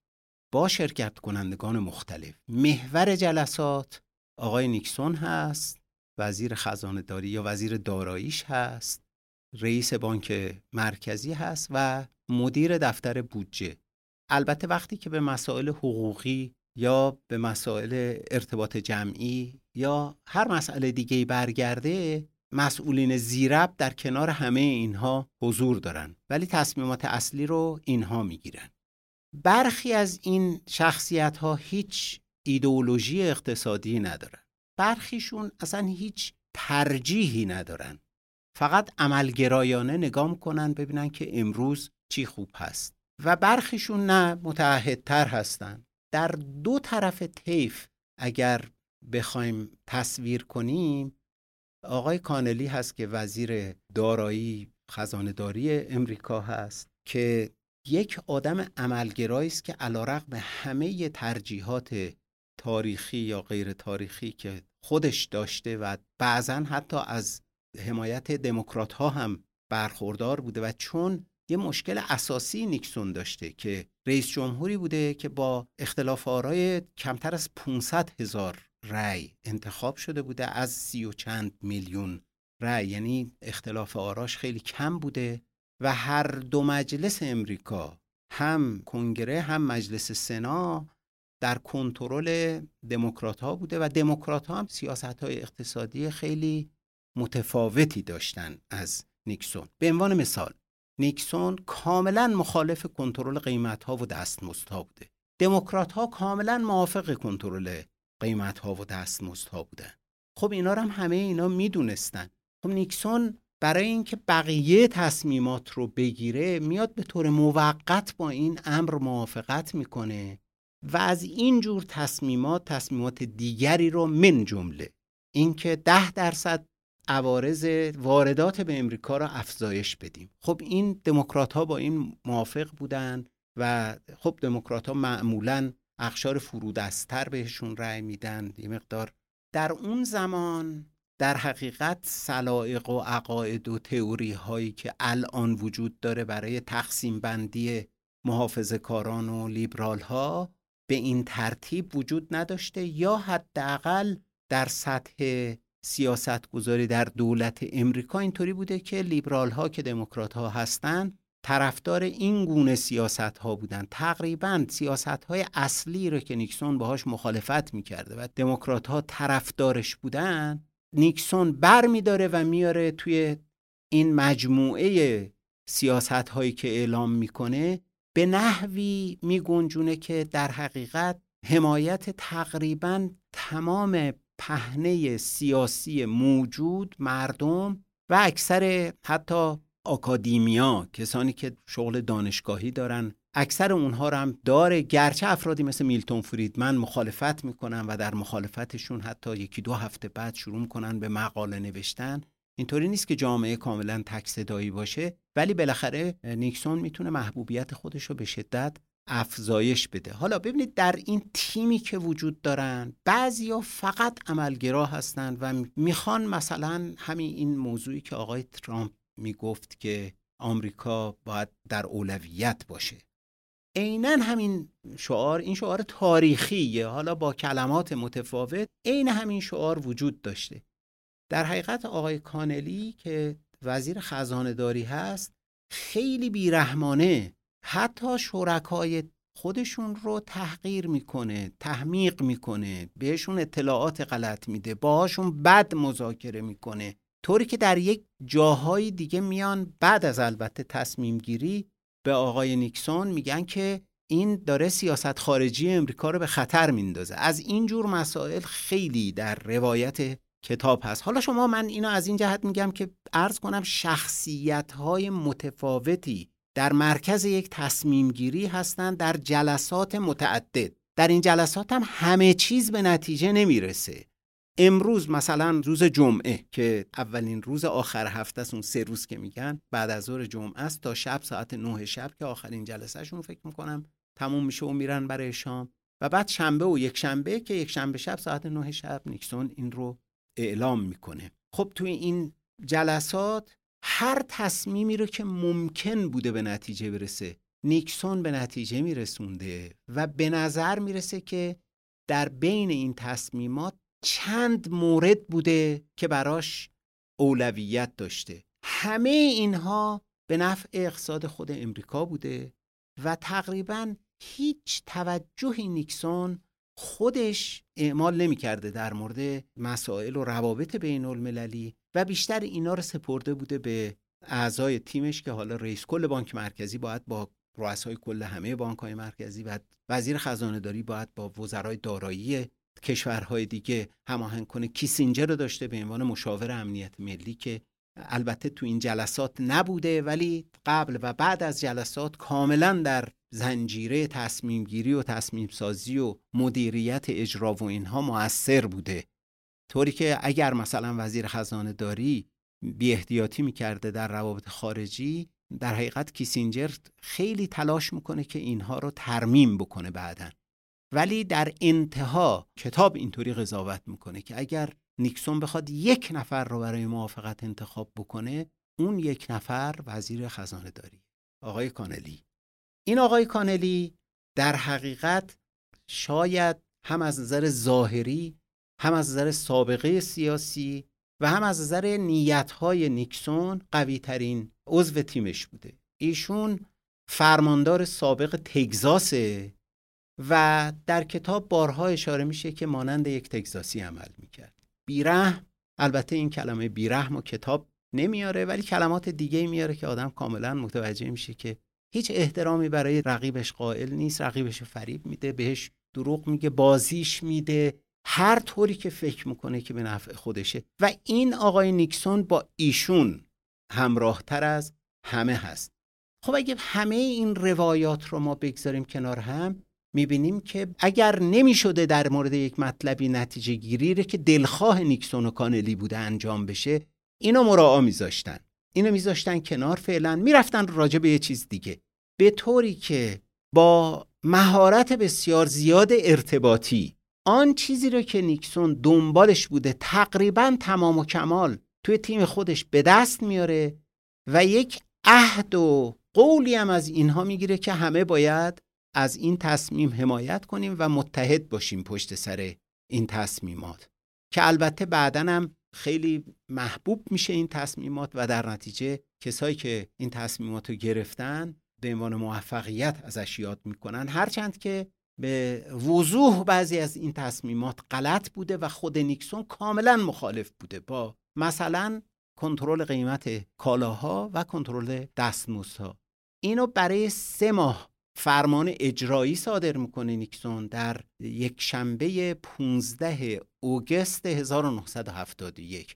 با شرکت کنندگان مختلف. محور جلسات آقای نیکسون هست وزیر خزانه داری یا وزیر داراییش هست رئیس بانک مرکزی هست و مدیر دفتر بودجه. البته وقتی که به مسائل حقوقی یا به مسائل ارتباط جمعی یا هر مسئله دیگه برگرده مسئولین زیرب در کنار همه اینها حضور دارن. ولی تصمیمات اصلی رو اینها می‌گیرن. برخی از این شخصیت ها هیچ ایدئولوژی اقتصادی ندارن. برخیشون اصلا هیچ ترجیحی ندارن. فقط عملگرایانه نگاه کنن ببینن که امروز چی خوب هست. و برخیشون نه متعهدتر هستن. در دو طرف طیف اگر بخوایم تصویر کنیم آقای کانلی هست که وزیر دارایی خزانهداری امریکا هست که یک آدم عملگرایی است که علیرغم همه ترجیحات تاریخی یا غیر تاریخی که خودش داشته و بعضا حتی از حمایت دموکرات ها هم برخوردار بوده و چون یه مشکل اساسی نیکسون داشته که رئیس جمهوری بوده که با اختلاف آرای کمتر از 500 هزار رأی انتخاب شده بوده از سی و چند میلیون رأی. یعنی اختلاف آراش خیلی کم بوده و هر دو مجلس امریکا هم کنگره هم مجلس سنا در کنترل دموکرات ها بوده و دموکرات ها هم سیاست های اقتصادی خیلی متفاوتی داشتن از نیکسون. به عنوان مثال نیکسون کاملا مخالف کنترل قیمت ها و دستمزدها بوده. دموکرات ها کاملا موافق کنترل قیمت ها و دستمزدها بودن. خب اینا هم همه اینا می‌دونستن. خب نیکسون برای اینکه بقیه تصمیمات رو بگیره میاد به طور موقت با این امر موافقت می‌کنه و از این جور تصمیمات تصمیمات دیگری رو من جمله. اینکه ده درصد عوارض واردات به امریکا را افزایش بدیم. خب این دموکرات ها با این موافق بودن و خب دموکرات ها معمولا اخشار فرودستر بهشون رأی میدن. یه مقدار در اون زمان در حقیقت سلائق و عقاید و تئوری هایی که الان وجود داره برای تقسیم بندی محافظ کاران و لیبرال ها به این ترتیب وجود نداشته یا حداقل در سطح سیاست گذاری در دولت امریکا اینطوری بوده که لیبرال ها که دموکرات ها هستن طرفدار این گونه سیاست ها بودن. تقریبا سیاست های اصلی رو که نیکسون باهاش مخالفت می‌کرده و دموکرات ها طرفدارش بودن نیکسون بر میداره و میاره توی این مجموعه سیاست هایی که اعلام می‌کنه. به نحوی میگنجونه که در حقیقت حمایت تقریبا تمام پهنه سیاسی موجود مردم و اکثر حتی آکادیمیا کسانی که شغل دانشگاهی دارن. اکثر اونها رو هم داره. گرچه افرادی مثل میلتون فریدمن مخالفت می‌کنن و در مخالفتشون حتی یکی دو هفته بعد شروع می‌کنن به مقاله نوشتن. اینطوری نیست که جامعه کاملا تک صدایی باشه ولی بالاخره نیکسون می‌تونه محبوبیت خودش رو به شدت افزایش بده. حالا ببینید در این تیمی که وجود دارن بعضیا فقط عملگرا هستند و می‌خوان مثلا همین این موضوعی که آقای ترامپ می‌گفت که آمریکا باید در اولویت باشه. عینا همین شعار این شعار تاریخیه. حالا با کلمات متفاوت عین همین شعار وجود داشته. در حقیقت آقای کانلی که وزیر خزانه داری هست خیلی بیرحمانه حتی شرکای خودشون رو تحقیر می‌کنه تحمیق می‌کنه بهشون اطلاعات غلط میده باهاشون بد مذاکره می‌کنه. طوری که در یک جاهای دیگه میان بعد از البته تصمیم گیری به آقای نیکسون میگن که این داره سیاست خارجی امریکا رو به خطر میندازه. از این جور مسائل خیلی در روایت کتاب هست. حالا شما من اینو از این جهت میگم که عرض کنم شخصیت های متفاوتی در مرکز یک تصمیم گیری هستند در جلسات متعدد. در این جلسات هم همه چیز به نتیجه نمی‌رسه. امروز مثلا روز جمعه که اولین روز آخر هفته است اون سه روز که میگن بعد از ظهر جمعه است تا شب ساعت نه شب که آخرین جلسهشون فکر می‌کنم تموم میشه و میرن برای شام. و بعد شنبه و یک شنبه که یک شنبه شب ساعت نه شب نیکسون این رو اعلام می‌کنه. خب توی این جلسات هر تصمیمی رو که ممکن بوده به نتیجه برسه نیکسون به نتیجه میرسونده و به نظر می‌رسه که در بین این تصمیمات چند مورد بوده که براش اولویت داشته. همه اینها به نفع اقتصاد خود امریکا بوده و تقریبا هیچ توجهی نیکسون خودش اعمال نمی‌کرده در مورد مسائل و روابط بین المللی و بیشتر اینا رو سپرده بوده به اعضای تیمش که حالا رئیس کل بانک مرکزی باید با رؤسای کل همه بانک های مرکزی و وزیر خزانه داری باید با وزرای دارایی کشورهای دیگه هماهنگ کنه. کیسینجر رو داشته به عنوان مشاور امنیت ملی که البته تو این جلسات نبوده ولی قبل و بعد از جلسات کاملا در زنجیره تصمیم گیری و تصمیم سازی و مدیریت اجرا و اینها موثر بوده. طوری که اگر مثلا وزیر خزانه داری بی احتیاطی می‌کرده در روابط خارجی در حقیقت کیسینجر خیلی تلاش می‌کنه که اینها رو ترمیم بکنه بعدا. ولی در انتها کتاب اینطوری قضاوت می‌کنه که اگر نیکسون بخواد یک نفر رو برای موافقت انتخاب بکنه اون یک نفر وزیر خزانه داری. آقای کانلی. این آقای کانلی در حقیقت شاید هم از نظر ظاهری هم از نظر سابقه سیاسی و هم از نظر نیتهای نیکسون قوی ترین عضو تیمش بوده. ایشون فرماندار سابق تگزاسه و در کتاب بارها اشاره میشه که مانند یک تگزاسی عمل می‌کرد. بیرحم البته این کلمه بیرحم و کتاب نمیاره ولی کلمات دیگه میاره که آدم کاملا متوجه میشه که هیچ احترامی برای رقیبش قائل نیست رقیبش فریب میده بهش دروغ میگه بازیش میده. هر طوری که فکر می‌کنه که به نفع خودشه. و این آقای نیکسون با ایشون همراه تر از همه هست. خب اگه همه این روایات رو ما بگذاریم کنار هم می‌بینیم که اگر نمی‌شده در مورد یک مطلبی نتیجه گیری که دلخواه نیکسون و کانلی بوده انجام بشه اینو مراعا میذاشتن. اینو میذاشتن کنار فعلا می‌رفتن راجع به یه چیز دیگه. به طوری که با مهارت بسیار زیاد ارتباطی آن چیزی رو که نیکسون دنبالش بوده تقریبا تمام و کمال توی تیم خودش به دست میاره و یک عهد و قولی هم از اینها می‌گیره که همه باید از این تصمیم حمایت کنیم و متحد باشیم پشت سر این تصمیمات. که البته بعدا هم خیلی محبوب میشه این تصمیمات و در نتیجه کسایی که این تصمیمات رو گرفتن به عنوان موفقیت ازش یاد می‌کنن. هرچند که به وضوح بعضی از این تصمیمات غلط بوده و خود نیکسون کاملا مخالف بوده با مثلا کنترل قیمت کالاها و کنترل دستمزدها. اینو برای سه ماه فرمان اجرایی صادر می‌کنه نیکسون در یک شنبه 15 اوگست 1971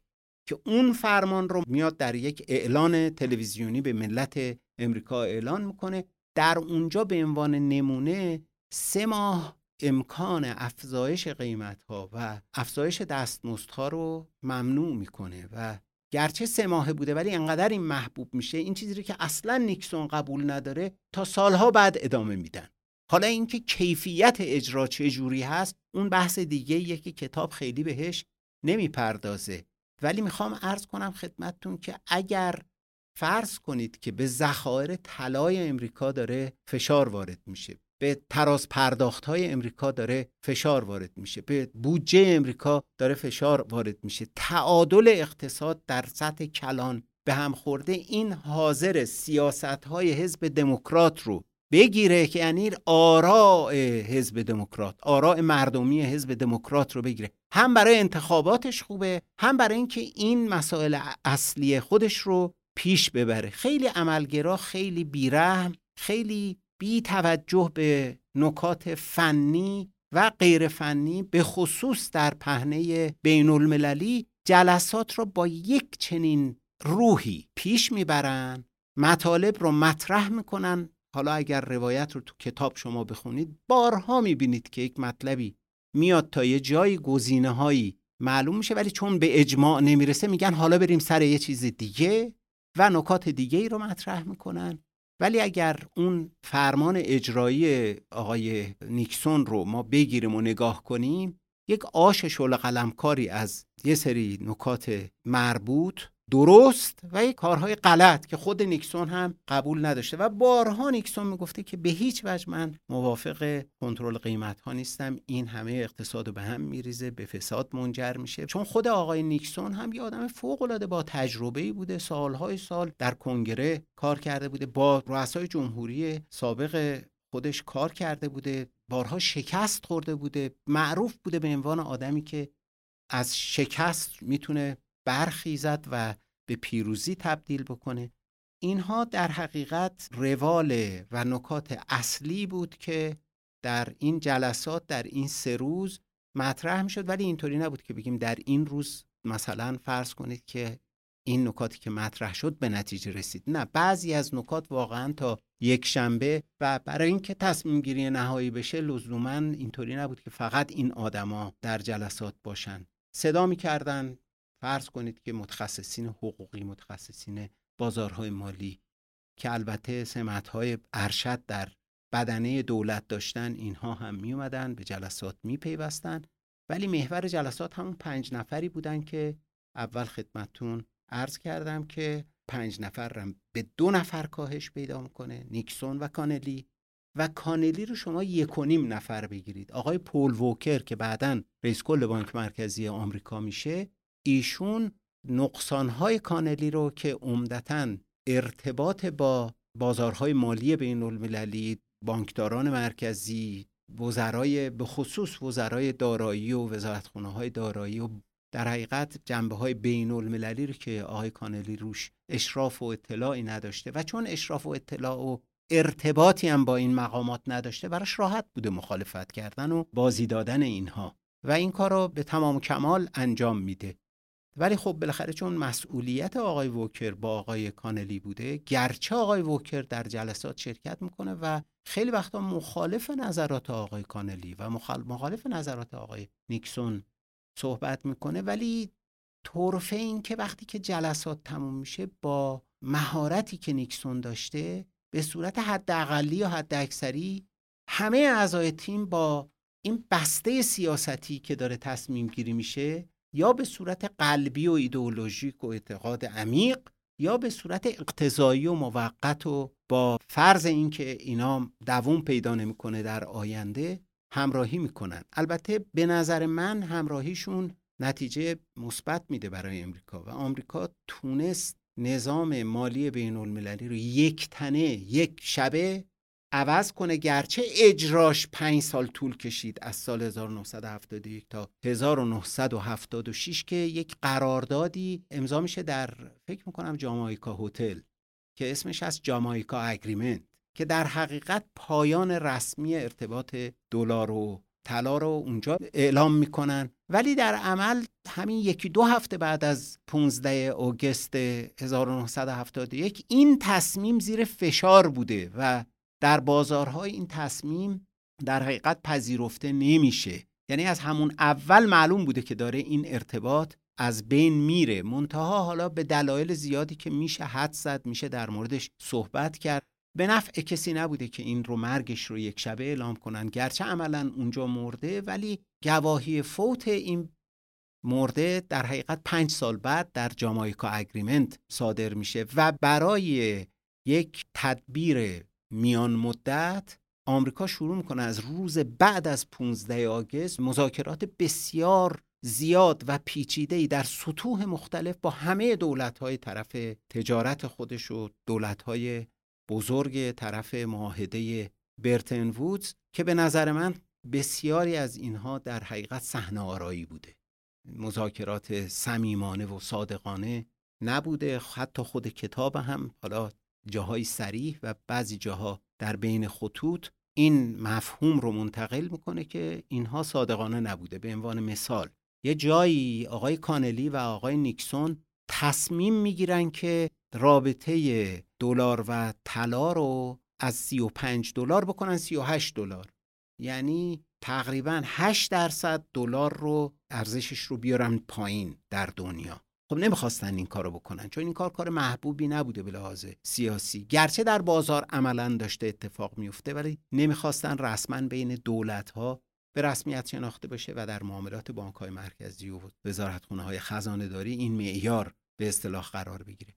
که اون فرمان رو میاد در یک اعلان تلویزیونی به ملت امریکا اعلان می‌کنه. در اونجا به عنوان نمونه سه ماه امکان افزایش قیمت ها و افزایش دستمزدها رو ممنوع می‌کنه و گرچه سه ماهه بوده ولی انقدر این محبوب میشه این چیزی رو که اصلا نیکسون قبول نداره تا سالها بعد ادامه میدن. حالا اینکه کیفیت اجرا چه جوری هست اون بحث دیگه یکی کتاب خیلی بهش نمی‌پردازه. ولی می‌خوام عرض کنم خدمتتون که اگر فرض کنید که به ذخایر طلای امریکا داره فشار وارد میشه. به تراز پرداخت های امریکا داره فشار وارد میشه. به بودجه امریکا داره فشار وارد میشه. تعادل اقتصاد در سطح کلان به هم خورده. این حاضر سیاست های حزب دموکرات رو بگیره که یعنی آراء حزب دموکرات آراء مردمی حزب دموکرات رو بگیره. هم برای انتخاباتش خوبه هم برای اینکه این مسائل اصلی خودش رو پیش ببره. خیلی عملگرا خیلی بیرحم خیلی بی توجه به نکات فنی و غیر فنی به خصوص در پهنه بین المللی جلسات را با یک چنین روحی پیش می‌برن مطالب رو مطرح می‌کنن. حالا اگر روایت رو تو کتاب شما بخونید بارها می‌بینید که یک مطلبی میاد تا یه جایی گزینه هایی معلوم میشه ولی چون به اجماع نمی‌رسه میگن حالا بریم سر یه چیز دیگه و نکات دیگه ای رو مطرح می‌کنن. ولی اگر اون فرمان اجرایی آقای نیکسون رو ما بگیریم و نگاه کنیم یک آش شل قلمکاری از یه سری نکات مربوط درست و یک کارهای غلط که خود نیکسون هم قبول نداشته. و بارها نیکسون می‌گفته که به هیچ وجه من موافق کنترل قیمت ها نیستم. این همه اقتصاد به هم میریزه به فساد منجر میشه. چون خود آقای نیکسون هم یه آدم فوق العاده با تجربه بوده سالهای سال در کنگره کار کرده بوده با رؤسای جمهوری سابق خودش کار کرده بوده بارها شکست خورده بوده معروف بوده به عنوان آدمی که از شکست می‌تونه برخیزد و به پیروزی تبدیل بکنه. اینها در حقیقت روال و نکات اصلی بود که در این جلسات در این سه روز مطرح می شد ولی اینطوری نبود که بگیم در این روز مثلا فرض کنید که این نکاتی که مطرح شد به نتیجه رسید. نه بعضی از نکات واقعا تا یک شنبه و برای اینکه تصمیم گیری نهایی بشه لزوما اینطوری نبود که فقط این آدما در جلسات باشن. صدا می‌کردن فرض کنید که متخصصین حقوقی متخصصین بازارهای مالی که البته سمتهای ارشد در بدنه دولت داشتن اینها هم می اومدن به جلسات می پیوستن ولی محور جلسات همون پنج نفری بودن که اول خدمتون عرض کردم که پنج نفر به دو نفر کاهش پیدا می‌کنه نیکسون و کانلی. و کانلی رو شما یک و نیم نفر بگیرید. آقای پول ووکر که بعدا رئیس کل بانک مرکزی آمریکا میشه ایشون نقصانهای کانلی رو که عمدتا ارتباط با بازارهای مالی بین المللی بانکداران مرکزی وزرای به خصوص وزرای دارایی و وزارتخونه های دارایی و در حقیقت جنبه های بین المللی رو که آقای کانلی روش اشراف و اطلاعی نداشته و چون اشراف و اطلاع و ارتباطی هم با این مقامات نداشته براش راحت بوده مخالفت کردن و بازی دادن اینها و این کار رو به تمام کمال انجام میده. ولی خب بالاخره چون مسئولیت آقای ووکر با آقای کانلی بوده گرچه آقای ووکر در جلسات شرکت می‌کنه و خیلی وقتا مخالف نظرات آقای کانلی و مخالف نظرات آقای نیکسون صحبت می‌کنه ولی طرفه این که وقتی که جلسات تموم میشه با مهارتی که نیکسون داشته به صورت حداقلی یا حد اکثری همه اعضای تیم با این بسته سیاستی که داره تصمیم گیری میشه یا به صورت قلبی و ایدئولوژیک و اعتقاد عمیق یا به صورت اقتضایی و موقت و با فرض اینکه اینا دووم پیدا نمی‌کنه در آینده همراهی می‌کنن. البته به نظر من همراهیشون نتیجه مثبت میده برای امریکا و آمریکا تونست نظام مالی بین المللی رو یک تنه یک شبه عوض کنه گرچه اجراش پنج سال طول کشید از سال 1971 تا 1976 که یک قراردادی امضا میشه در فکر می‌کنم جامایکا هتل که اسمش از جامایکا اگریمنت که در حقیقت پایان رسمی ارتباط دلار و طلا رو اونجا اعلام می‌کنن. ولی در عمل همین یکی دو هفته بعد از 15 اوگست 1971 این تصمیم زیر فشار بوده و در بازارهای این تصمیم در حقیقت پذیرفته نمیشه. یعنی از همون اول معلوم بوده که داره این ارتباط از بین میره. منتها حالا به دلایل زیادی که میشه حد زد میشه در موردش صحبت کرد. به نفع کسی نبوده که این رو مرگش رو یک شبه اعلام کنن. گرچه عملا اونجا مرده ولی گواهی فوت این مرده در حقیقت پنج سال بعد در جامایکا اگریمنت صادر میشه و برای یک تدبیر میان مدت آمریکا شروع می‌کنه از روز بعد از 15 آگست مذاکرات بسیار زیاد و پیچیده در سطوح مختلف با همه دولت های طرف تجارت خودش و دولت های بزرگ طرف معاهده برتن وودز که به نظر من بسیاری از اینها در حقیقت صحنه آرایی بوده. مذاکرات صمیمانه و صادقانه نبوده حتی خود کتاب هم حالا جاهای سریح و بعضی جاها در بین خطوط این مفهوم رو منتقل می‌کنه که اینها صادقانه نبوده. به عنوان مثال یه جایی آقای کانلی و آقای نیکسون تصمیم می‌گیرن که رابطه دلار و طلا رو از 35 دلار بکنن 38 دلار. یعنی تقریبا 8 درصد دلار رو ارزشش رو بیارن پایین در دنیا. خب نمی‌خواستن این کارو بکنن چون این کار کار محبوبی نبوده به لحاظ سیاسی. گرچه در بازار عملا داشته اتفاق میفته ولی نمی‌خواستن رسما بین دولت ها به رسمیت شناخته باشه و در معاملات بانک های مرکزی و وزارتخونه های خزانه داری این معیار به اصطلاح قرار بگیره.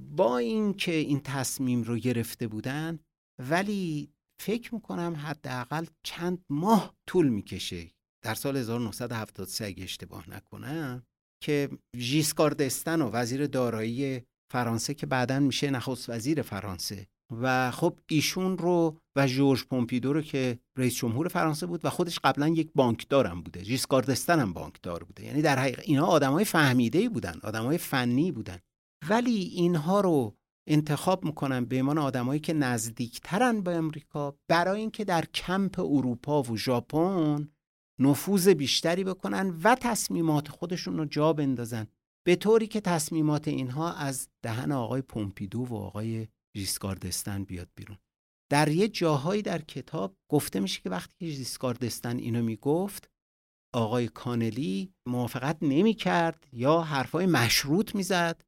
با اینکه این تصمیم رو گرفته بودن ولی فکر می‌کنم حداقل چند ماه طول می‌کشه. در سال 1973 اگه اشتباه نکنم که ژیسکار دستن و وزیر دارایی فرانسه که بعدا میشه نخست وزیر فرانسه. و خب ایشون رو و جورج پومپیدو رو که رئیس جمهور فرانسه بود و خودش قبلا یک بانکدار هم بوده. ژیسکار دستن هم بانکدار بوده. یعنی در حقیقت اینا آدمای فهمیده ای بودن آدمای فنی بودن. ولی اینها رو انتخاب می‌کنن به عنوان آدمایی که نزدیکترن به امریکا برای اینکه در کمپ اروپا و ژاپن نفوذ بیشتری بکنن و تصمیمات خودشون رو جا بندازن. به طوری که تصمیمات اینها از دهن آقای پومپیدو و آقای ژیسکاردستن بیاد بیرون. در یه جاهایی در کتاب گفته میشه که وقتی که ژیسکاردستن اینو می‌گفت آقای کانلی موافقت نمی‌کرد یا حرفای مشروط می‌زد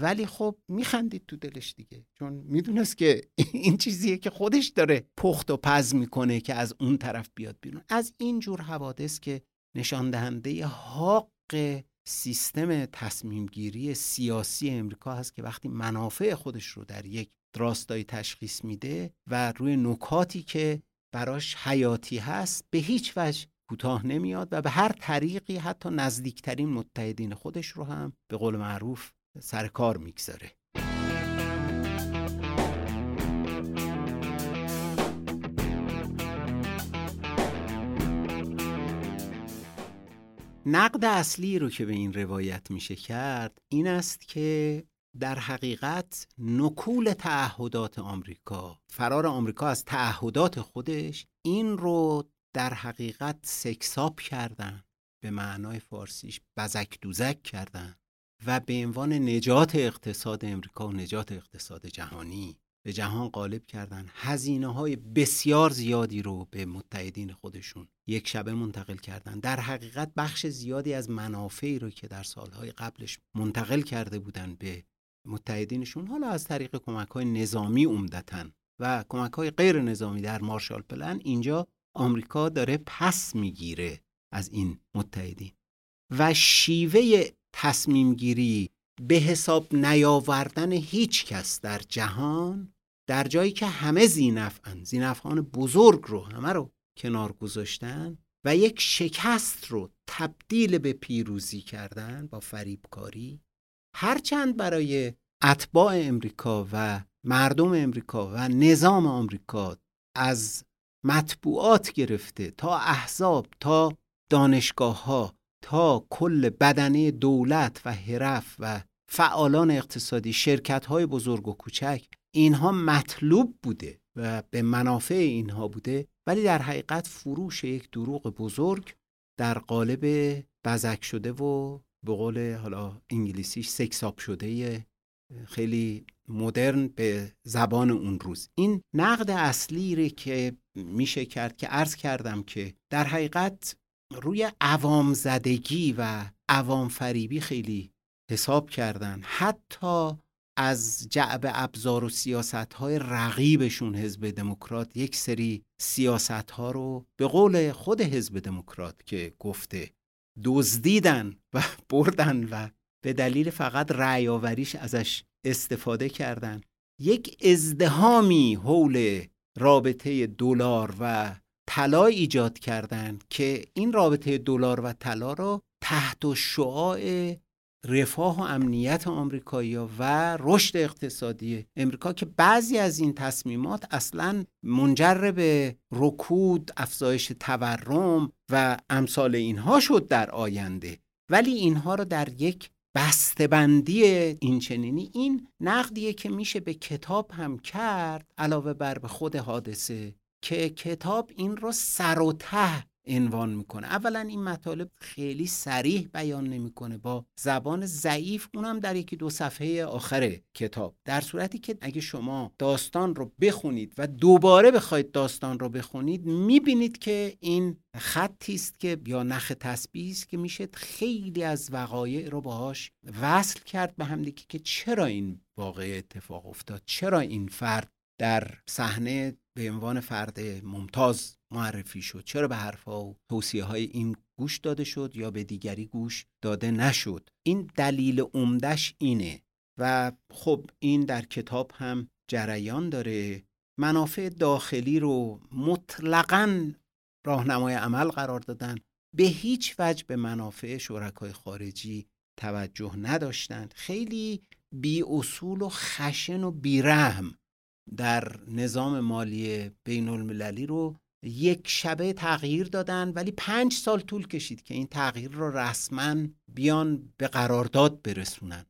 ولی خب میخندید تو دلش دیگه. چون می‌دونست که این چیزیه که خودش داره پخت و پز می‌کنه که از اون طرف بیاد بیرون. از این جور حوادث که نشان دهنده حق سیستم تصمیم گیری سیاسی امریکا هست که وقتی منافع خودش رو در یک راستایی تشخیص میده و روی نکاتی که براش حیاتی هست به هیچ وجه کوتاه نمیاد و به هر طریقی حتی نزدیکترین متحدین خودش رو هم به قول معروف سر کار می‌گذاره. نقد اصلی رو که به این روایت میشه کرد این است که در حقیقت نکول تعهدات آمریکا فرار آمریکا از تعهدات خودش این رو در حقیقت سکساب کردن به معنای فارسیش بزک دوزک کردن. و به عنوان نجات اقتصاد امریکا و نجات اقتصاد جهانی به جهان غالب کردن. هزینه های بسیار زیادی رو به متحدین خودشون یک شبه منتقل کردن. در حقیقت بخش زیادی از منافعی رو که در سالهای قبلش منتقل کرده بودن به متحدینشون حالا از طریق کمک های نظامی عمدتا و کمک های غیر نظامی در مارشال پلن اینجا آمریکا داره پس می‌گیره از این متحدین. و شیوه تصمیم گیری به حساب نیاوردن هیچ کس در جهان در جایی که همه زینفعن زینفعان بزرگ رو همه رو کنار گذاشتن و یک شکست رو تبدیل به پیروزی کردن با فریبکاری. هرچند برای اتباع امریکا و مردم امریکا و نظام آمریکا از مطبوعات گرفته تا احزاب تا دانشگاه ها تا کل بدنه دولت و حرف و فعالان اقتصادی شرکت های بزرگ و کوچک اینها مطلوب بوده و به منافع اینها بوده ولی در حقیقت فروش یک دروغ بزرگ در قالب بزک شده و به قول حالا انگلیسیش سکساب شده خیلی مدرن به زبان اون روز. این نقد اصلی که میشه کرد که عرض کردم که در حقیقت روی عوام زدگی و عوام فریبی خیلی حساب کردن. حتی از جعب ابزار و سیاست های رقیبشون حزب دموکرات یک سری سیاست ها رو به قول خود حزب دموکرات که گفته دزدیدن و بردن و به دلیل فقط رعیاوریش ازش استفاده کردن. یک ازدهامی حول رابطه دلار و طلا ایجاد کردند که این رابطه دلار و طلا را تحت شعاع رفاه و امنیت آمریکایی و رشد اقتصادی امریکا که بعضی از این تصمیمات اصلا منجر به رکود، افزایش تورم و امثال اینها شد در آینده. ولی اینها رو در یک بسته‌بندی این چنینی این نقدیه که میشه به کتاب هم کرد علاوه بر به خود حادثه که کتاب این رو سر و ته عنوان می‌کنه. اولا این مطالب خیلی سریح بیان نمی‌کنه با زبان ضعیف اونم در یکی دو صفحه آخر کتاب. در صورتی که اگه شما داستان رو بخونید و دوباره بخواید داستان رو بخونید می‌بینید که این خطی است که یا نخ تسبیح است که میشه خیلی از وقایع رو باهاش وصل کرد به همدیگه که چرا این واقعه اتفاق افتاد؟ چرا این فرد در صحنه به عنوان فرد ممتاز معرفی شد. چرا به حرفها و توصیه های این گوش داده شد یا به دیگری گوش داده نشد؟ این دلیل عمدش اینه و خب این در کتاب هم جریان داره. منافع داخلی رو مطلقا راهنمای عمل قرار دادن. به هیچ وجه به منافع شرکای خارجی توجه نداشتند. خیلی بی اصول و خشن و بیرحم در نظام مالی بین المللی رو یک شبه تغییر دادن ولی پنج سال طول کشید که این تغییر رو رسما بیان به قرارداد برسونن.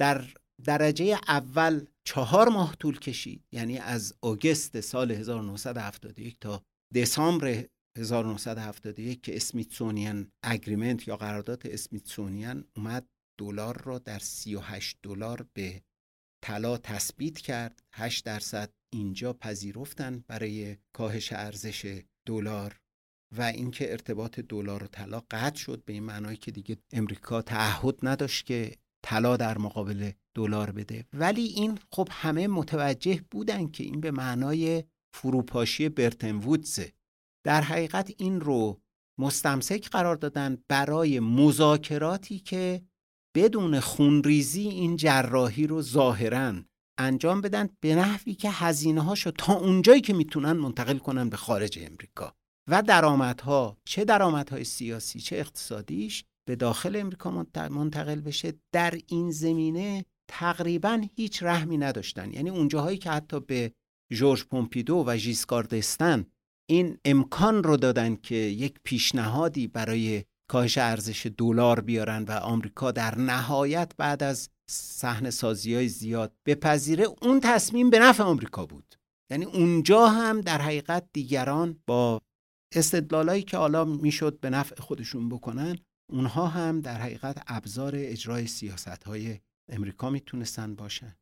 در درجه اول چهار ماه طول کشید یعنی از اوگست سال 1971 تا دسامبر 1971 که اسمیتسونیان اگریمنت یا قرارداد اسمیتسونیان اومد دلار رو در 38 دلار به طلا تثبیت کرد. 8 درصد اینجا پذیرفتن برای کاهش ارزش دلار و اینکه ارتباط دلار و طلا قطع شد به این معنای که دیگه امریکا تعهد نداشت که طلا در مقابل دلار بده. ولی این خب همه متوجه بودن که این به معنای فروپاشی برتن وودزه در حقیقت این رو مستمسک قرار دادن برای مذاکراتی که بدون خونریزی این جراحی رو ظاهرا انجام بدن به نحوی که هزینه هاشو تا اونجایی که می‌تونن منتقل کنن به خارج امریکا. و درآمدها چه درآمدهای سیاسی چه اقتصادیش به داخل امریکا منتقل بشه. در این زمینه تقریبا هیچ رحمی نداشتن. یعنی اونجاهایی که حتی به جورج پومپیدو و ژیسکاردستن این امکان رو دادن که یک پیشنهادی برای کاهش ارزش دلار بیارن و آمریکا در نهایت بعد از صحنه سازی های زیاد بپذیره اون تصمیم به نفع آمریکا بود. یعنی اونجا هم در حقیقت دیگران با استدلالایی که حالا می‌شد به نفع خودشون بکنن اونها هم در حقیقت ابزار اجرای سیاست های امریکا می‌تونستن باشن.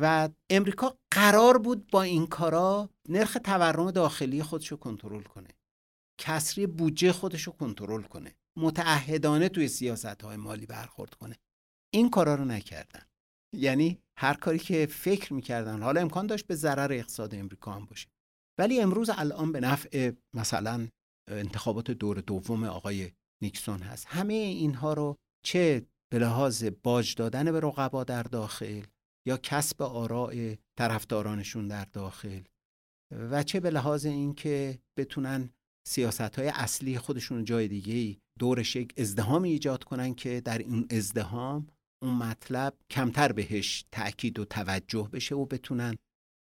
و امریکا قرار بود با این کارا نرخ تورم داخلی خودش رو کنترل کنه. کسری بودجه خودش رو کنترل کنه. متعهدانه توی سیاست های مالی برخورد کنه. این کارا رو نکردن. یعنی هر کاری که فکر می‌کردن. حالا امکان داشت به ضرر اقتصاد امریکا هم باشه. ولی امروز الان به نفع مثلا انتخابات دور دوم آقای نیکسون هست. همه اینها رو چه به لحاظ باج دادن به رقبا در داخل یا کسب آراء طرفدارانشون در داخل و چه به لحاظ اینکه بتونن سیاست های اصلی خودشون جای دیگه دورش یک ازدهام ایجاد کنن که در این ازدهام اون مطلب کمتر بهش تاکید و توجه بشه و بتونن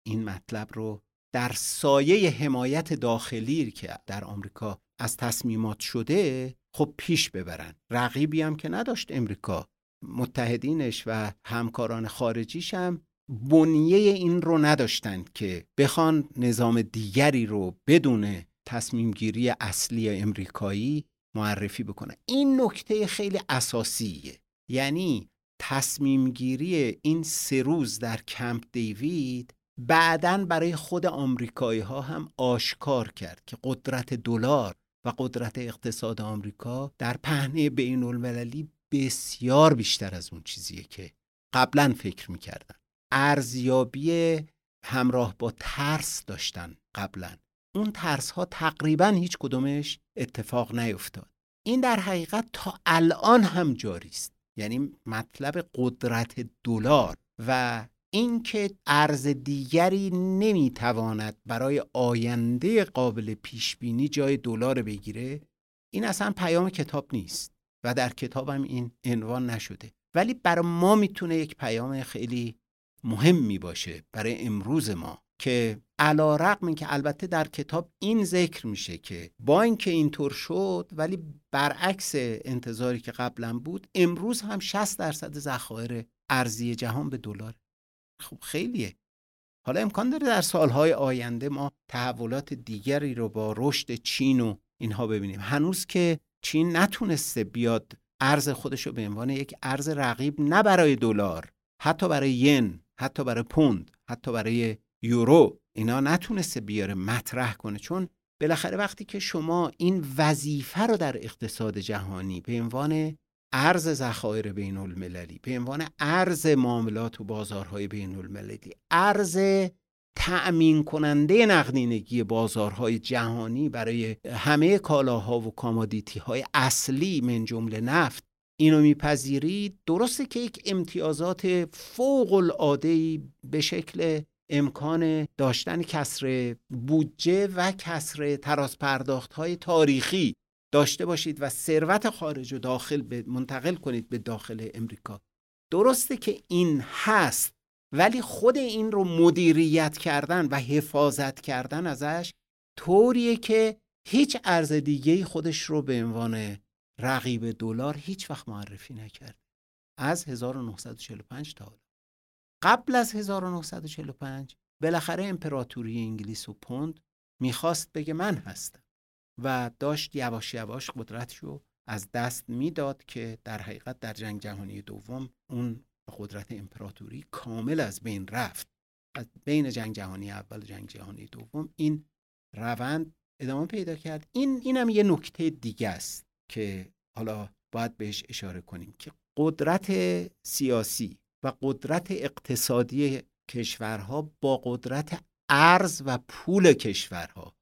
این مطلب رو در سایه حمایت داخلی که در آمریکا از تصمیمات شده خب پیش ببرن. رقیبی هم که نداشت امریکا. متحدینش و همکاران خارجیش هم بنیه این رو نداشتند که بخوان نظام دیگری رو بدون تصمیم گیری اصلی امریکایی معرفی بکنن این نکته خیلی اساسیه. یعنی تصمیم گیری این سه روز در کمپ دیوید بعدا برای خود آمریکایی ها هم آشکار کرد که قدرت دلار و قدرت اقتصاد آمریکا در پهنه بین المللی بسیار بیشتر از اون چیزیه که قبلا فکر می‌کردن. ارزیابی همراه با ترس داشتن قبلا. اون ترس ها تقریبا هیچ کدومش اتفاق نیفتاد. این در حقیقت تا الان هم جاری است یعنی مطلب قدرت دلار و اینکه ارز دیگری نمی‌تواند برای آینده قابل پیش بینی جای دلار بگیره این اصلا پیام کتاب نیست و در کتابم این عنوان نشده. ولی برای ما می‌تونه یک پیام خیلی مهمی باشه برای امروز ما. که علا رقم که البته در کتاب این ذکر میشه که با اینکه اینطور شد ولی برعکس انتظاری که قبلا بود امروز هم 60 درصد ذخایر ارزی جهان به دلار. خب خیلیه. حالا امکان داره در سالهای آینده ما تحولات دیگری رو با رشد چین و اینها ببینیم. هنوز که چین نتونسته بیاد ارز خودش رو به عنوان یک ارز رقیب نه برای دلار حتی برای ین حتی برای پوند حتی برای یورو اینا نتونسته بیاره مطرح کنه چون بالاخره وقتی که شما این وظیفه رو در اقتصاد جهانی به عنوان ارز ذخایر بین المللی به عنوان ارز معاملات و بازارهای بین المللی ارز تأمین کننده نقدینگی بازارهای جهانی برای همه کالاها و کامادیتی های اصلی من جمله نفت اینو میپذیرید درسته که یک امتیازات فوق العاده به شکل امکان داشتن کسر بودجه و کسر تراز پرداخت های تاریخی داشته باشید و ثروت خارج و داخل به منتقل کنید به داخل امریکا. درسته که این هست ولی خود این رو مدیریت کردن و حفاظت کردن ازش طوریه که هیچ ارز دیگه خودش رو به عنوان رقیب دلار هیچ وقت معرفی نکرد از 1945 تا قبل از 1945 بالاخره امپراتوری انگلیس و پوند می‌خواست بگه من هستم و داشت یواش یواش قدرتشو از دست می‌داد که در حقیقت در جنگ جهانی دوم اون قدرت امپراتوری کامل از بین رفت. از بین جنگ جهانی اول و جنگ جهانی دوم این روند ادامه پیدا کرد. این اینم یه نکته دیگه است که حالا باید بهش اشاره کنیم که قدرت سیاسی و قدرت اقتصادی کشورها با قدرت ارز و پول کشورها.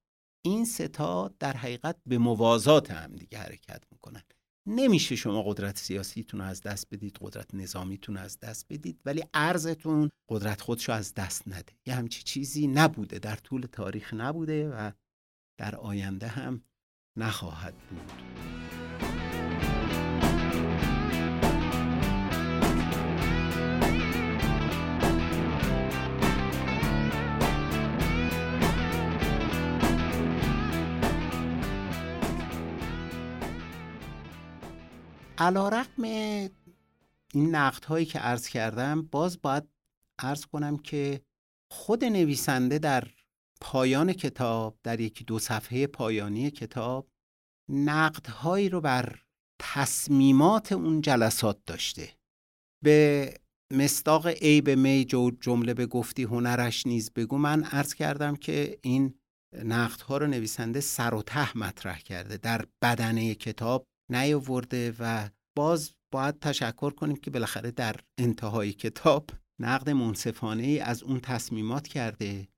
این ستا در حقیقت به موازات هم دیگه حرکت می‌کنن. نمیشه شما قدرت سیاسیتون رو از دست بدید قدرت نظامیتون از دست بدید ولی ارزتون قدرت خودشو از دست نده. یه همچی چیزی نبوده در طول تاریخ نبوده و در آینده هم نخواهد بود. علا رقم این نقد هایی که عرض کردم باز باید عرض کنم که خود نویسنده در پایان کتاب در یکی دو صفحه پایانی کتاب نقدهایی رو بر تصمیمات اون جلسات داشته. به مستاق عیب می جمله به گفتی هنرش نیز بگو. من عرض کردم که این نقدها رو نویسنده سر و ته مطرح کرده در بدنه کتاب. نیاورده و باز باید تشکر کنیم که بالاخره در انتهای کتاب نقد منصفانه ای از اون تصمیمات کرده.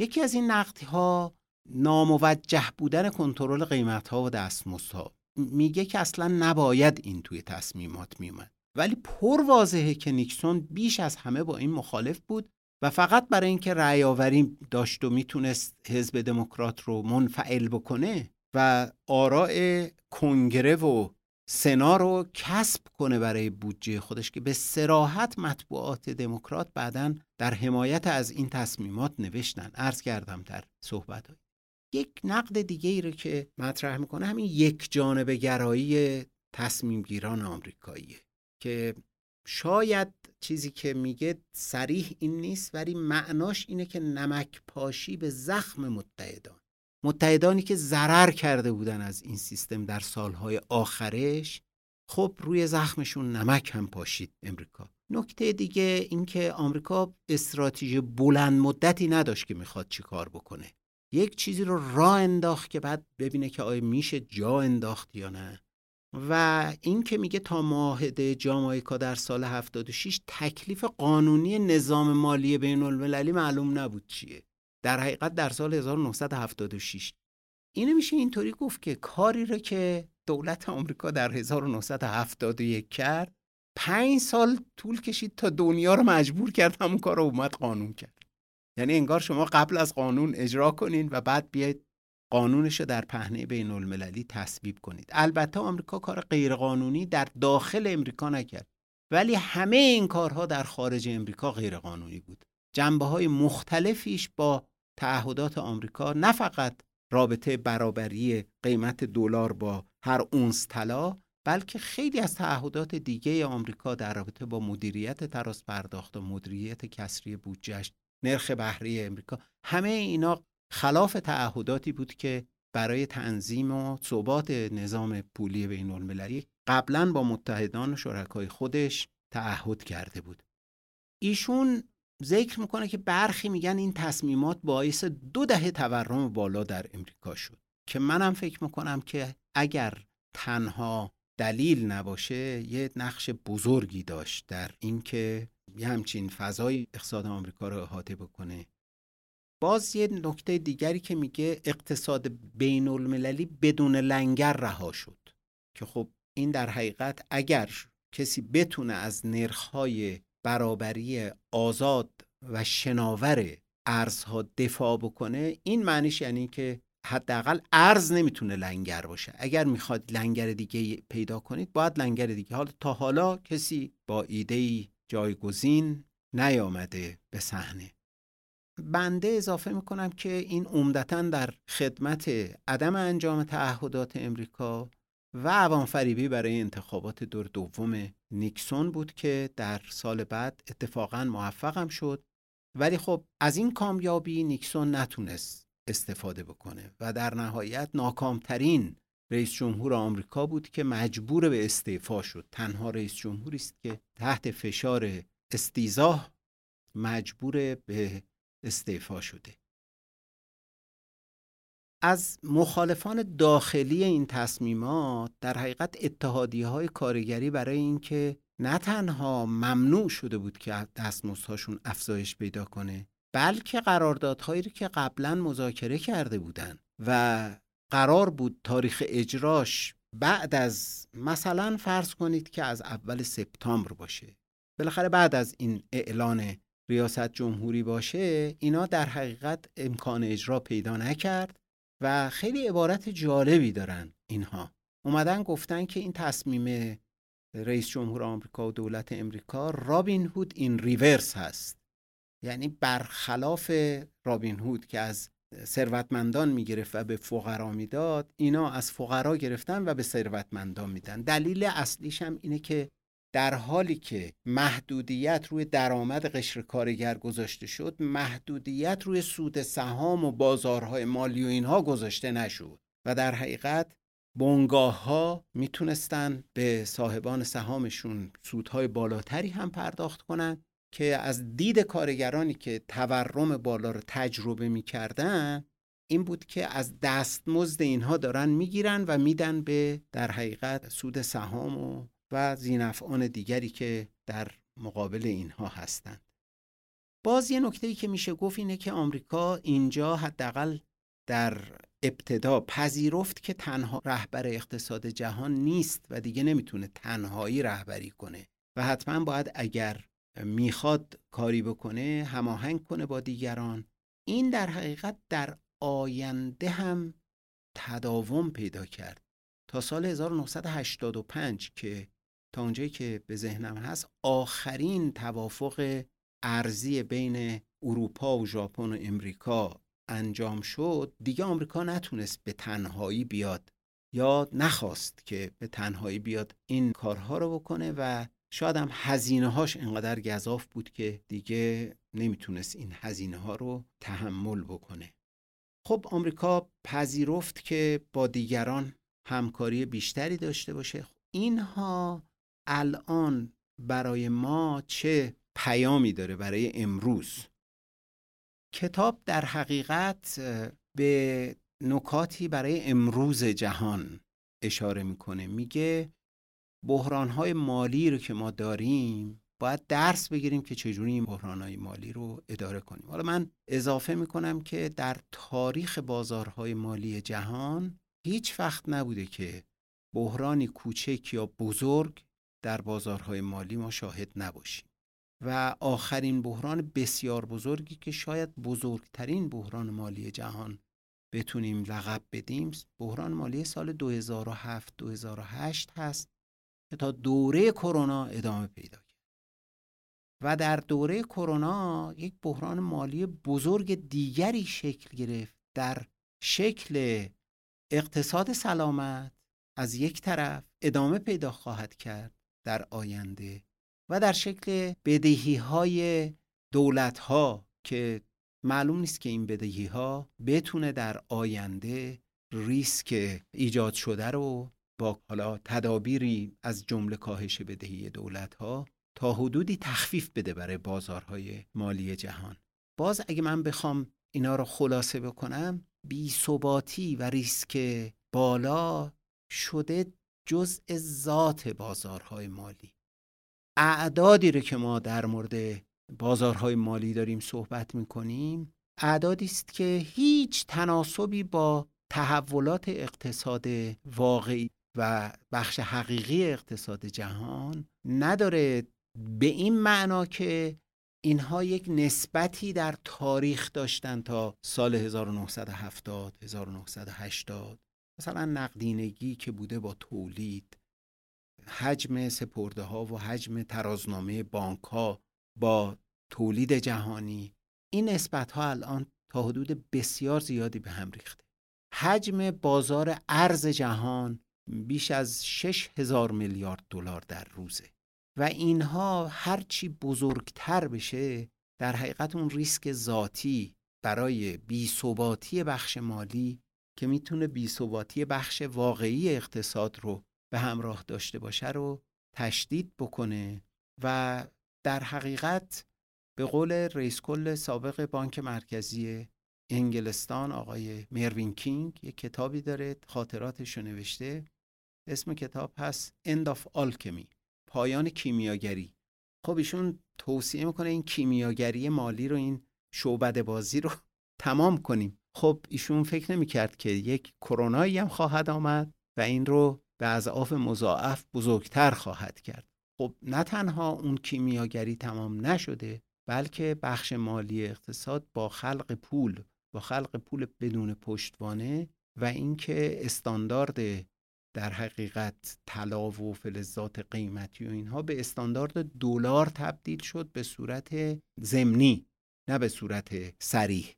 یکی از این نقدها ناموجه بودن کنترل قیمت ها و دستمزدها. میگه که اصلا نباید این توی تصمیمات میومد ولی پر واضحه که نیکسون بیش از همه با این مخالف بود و فقط برای اینکه رأی آوری داشت و می‌تونست حزب دموکرات رو منفعل بکنه و آراء کنگره و سنا رو کسب کنه برای بودجه خودش که به سراحت مطبوعات دموکرات بعدا در حمایت از این تصمیمات نوشتن عرض کردم در صحبت های. یک نقد دیگه ای رو که مطرح می‌کنه همین یک جانب گرایی تصمیم گیران آمریکاییه که شاید چیزی که میگه سریح این نیست ولی معناش اینه که نمک پاشی به زخم متحدان متحدانی که ضرر کرده بودن از این سیستم در سالهای آخرش خب روی زخمشون نمک هم پاشید امریکا. نکته دیگه اینکه آمریکا استراتژی بلند مدتی نداشت که می‌خواد چی کار بکنه. یک چیزی رو راه انداخت که بعد ببینه که آیا میشه جا انداخت یا نه. و این که میگه تا معاهده جامایکا در سال 76 تکلیف قانونی نظام مالی بین المللی معلوم نبود چیه. در حقیقت در سال 1976 اینه میشه اینطوری گفت که کاری رو که دولت آمریکا در 1971 کرد پنج سال طول کشید تا دنیا رو مجبور کرد همون کار رو اومد قانون کرد. یعنی انگار شما قبل از قانون اجرا کنین و بعد بیاید قانونش رو در پهنه بین المللی تصویب کنید. البته آمریکا کار غیرقانونی در داخل امریکا نکرد ولی همه این کارها در خارج امریکا غیرقانونی بود. جنبه های مختلفیش با تعهدات آمریکا نه فقط رابطه برابری قیمت دلار با هر اونس طلا بلکه خیلی از تعهدات دیگه آمریکا در رابطه با مدیریت تراس پرداخت و مدیریت کسری بودجهش نرخ بهره امریکا همه اینا خلاف تعهداتی بود که برای تنظیم و ثبات نظام پولی بین المللی قبلا با متحدان و شرکای خودش تعهد کرده بود. ایشون ذکر می‌کنه که برخی میگن این تصمیمات باعث دو دهه تورم بالا در امریکا شد. که منم فکر می‌کنم که اگر تنها دلیل نباشه یه نقش بزرگی داشت در اینکه یه همچین فضای اقتصاد آمریکا رو احاطه بکنه. باز یه نکته دیگری که میگه اقتصاد بین المللی بدون لنگر رها شد. که خب این در حقیقت اگر کسی بتونه از نرخهای برابری آزاد و شناور ارزها دفاع بکنه این معنیش یعنی که حداقل ارز نمی‌تونه لنگر باشه. اگر می‌خواد لنگر دیگه پیدا کنید باید لنگر دیگه. حالا تا حالا کسی با ایده جایگزین نیامده به صحنه. بنده اضافه می‌کنم که این عمدتا در خدمت عدم انجام تعهدات امریکا و عوام فریبی برای انتخابات دور دوم نیکسون بود که در سال بعد اتفاقا موفقم شد. ولی خب از این کامیابی نیکسون نتونست استفاده بکنه و در نهایت ناکامترین رئیس جمهور آمریکا بود که مجبور به استعفا شد. تنها رئیس جمهوری است که تحت فشار استیزاه مجبور به استعفا شده. از مخالفان داخلی این تصمیمات در حقیقت اتحادی های کارگری برای اینکه نه تنها ممنوع شده بود که دستمزدهاشون افزایش پیدا کنه بلکه قراردادهایی رو که قبلا مذاکره کرده بودن و قرار بود تاریخ اجراش بعد از مثلا فرض کنید که از اول سپتامبر باشه. بالاخره بعد از این اعلان ریاست جمهوری باشه اینا در حقیقت امکان اجرا پیدا نکرد. و خیلی عبارت جالبی دارن اینها. اومدن گفتن که این تصمیم رئیس جمهور آمریکا و دولت امریکا رابین هود این ریورس هست. یعنی برخلاف رابین هود که از ثروتمندان می‌گرفت و به فقرا می‌داد اینا از فقرا گرفتن و به ثروتمندان میدن. دلیل اصلیش هم اینه که در حالی که محدودیت روی درآمد قشر کارگر گذاشته شد محدودیت روی سود سهام و بازارهای مالی و اینها گذاشته نشد و در حقیقت بنگاه ها می‌تونستن به صاحبان سهامشون سودهای بالاتری هم پرداخت کنند که از دید کارگرانی که تورم بالا رو تجربه می‌کردن این بود که از دستمزد اینها دارن می‌گیرن و میدن به در حقیقت سود سهام و و زینفعان دیگری که در مقابل اینها هستند. باز یه نکته که میشه گفت اینه که آمریکا اینجا حداقل در ابتدا پذیرفت که تنها رهبر اقتصاد جهان نیست و دیگه نمی‌تونه تنهایی رهبری کنه و حتما باید اگر می‌خواد کاری بکنه هماهنگ کنه با دیگران. این در حقیقت در آینده هم تداوم پیدا کرد. تا سال 1985 که تا اونجایی که به ذهنم هست آخرین توافق ارزی بین اروپا و ژاپن و امریکا انجام شد دیگه آمریکا نتونست به تنهایی بیاد یا نخواست که به تنهایی بیاد این کارها رو بکنه و شاید هم هزینه هاش انقدر گذاف بود که دیگه نمی‌تونست این هزینه ها رو تحمل بکنه. خب آمریکا پذیرفت که با دیگران همکاری بیشتری داشته باشه. اینها الان برای ما چه پیامی داره برای امروز؟ کتاب در حقیقت به نکاتی برای امروز جهان اشاره می‌کنه. میگه بحرانهای مالی رو که ما داریم باید درس بگیریم که چجوری این بحرانهای مالی رو اداره کنیم. حالا من اضافه می‌کنم که در تاریخ بازارهای مالی جهان هیچ وقت نبوده که بحرانی کوچک یا بزرگ در بازارهای مالی ما شاهد نباشیم. و آخرین بحران بسیار بزرگی که شاید بزرگترین بحران مالی جهان بتونیم لقب بدیم بحران مالی سال 2007 2008 هست که تا دوره کرونا ادامه پیدا کرد. و در دوره کرونا یک بحران مالی بزرگ دیگری شکل گرفت در شکل اقتصاد سلامت از یک طرف ادامه پیدا خواهد کرد در آینده و در شکل بدهی های دولت ها که معلوم نیست که این بدهی ها بتونه در آینده ریسک ایجاد شده رو با حالا تدابیری از جمله کاهش بدهی دولت ها تا حدودی تخفیف بده برای بازارهای مالی جهان. باز اگه من بخوام اینا رو خلاصه بکنم بی ثباتی و ریسک بالا شده جزء ذات بازارهای مالی. اعدادی رو که ما در مورد بازارهای مالی داریم صحبت می‌کنیم اعدادی است که هیچ تناسبی با تحولات اقتصاد واقعی و بخش حقیقی اقتصاد جهان نداره. به این معنا که اینها یک نسبتی در تاریخ داشتن تا سال 1970 1980 مثلا نقدینگی که بوده با تولید حجم سپرده ها و حجم ترازنامه بانک ها با تولید جهانی این نسبت ها الان تا حدود بسیار زیادی به هم ریخته. حجم بازار ارز جهان بیش از 6 هزار میلیارد دلار در روزه و اینها هرچی بزرگتر بشه در حقیقت اون ریسک ذاتی برای بیثباتی بخش مالی که می‌تونه بیثباتی بخش واقعی اقتصاد رو به همراه داشته باشه رو تشدید بکنه و در حقیقت به قول رئیس کل سابق بانک مرکزی انگلستان آقای مروین کینگ یک کتابی داره خاطراتش رو نوشته. اسم کتاب هست End of Alchemy پایان کیمیاگری. خب ایشون توصیه می‌کنه این کیمیاگری مالی رو این شعبد بازی رو تمام کنیم. خب ایشون فکر نمی‌کرد که یک کرونایی هم خواهد آمد و این رو به اضعاف مضاعف بزرگتر خواهد کرد. خب نه تنها اون کیمیاگری تمام نشده بلکه بخش مالی اقتصاد با خلق پول با خلق پول بدون پشتوانه و اینکه استاندارد در حقیقت طلا و فلزات قیمتی و اینها به استاندارد دلار تبدیل شد به صورت زمینی نه به صورت سریح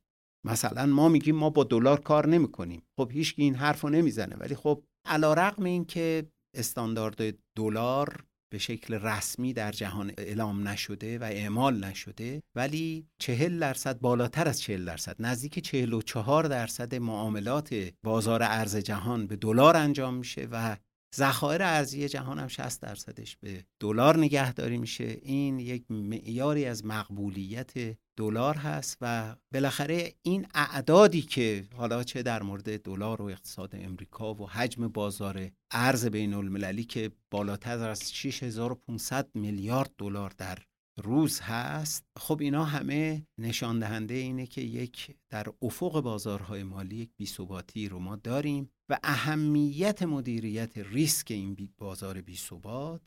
مثلا ما میگیم ما با دلار کار نمی کنیم خب هیچ این حرف رو نمی‌زنه. ولی خب علا رقم این که استاندارد دلار به شکل رسمی در جهان اعلام نشده و اعمال نشده ولی چهل درصد بالاتر از چهل درصد نزدیک چهل و چهار درصد معاملات بازار ارز جهان به دلار انجام میشه و ذخایر ارزی جهان هم 60 درصدش به دلار نگهداری میشه. این یک معیاری از مقبولیت دلار هست و بالاخره این اعدادی که حالا چه در مورد دلار و اقتصاد امریکا و حجم بازار ارز بین المللی که بالاتر از 6500 میلیارد دلار در روز هست. خب اینا همه نشان دهنده اینه که یک در افق بازارهای مالی یک بیثباتی رو ما داریم. و اهمیت مدیریت ریسک این بازار بیثبات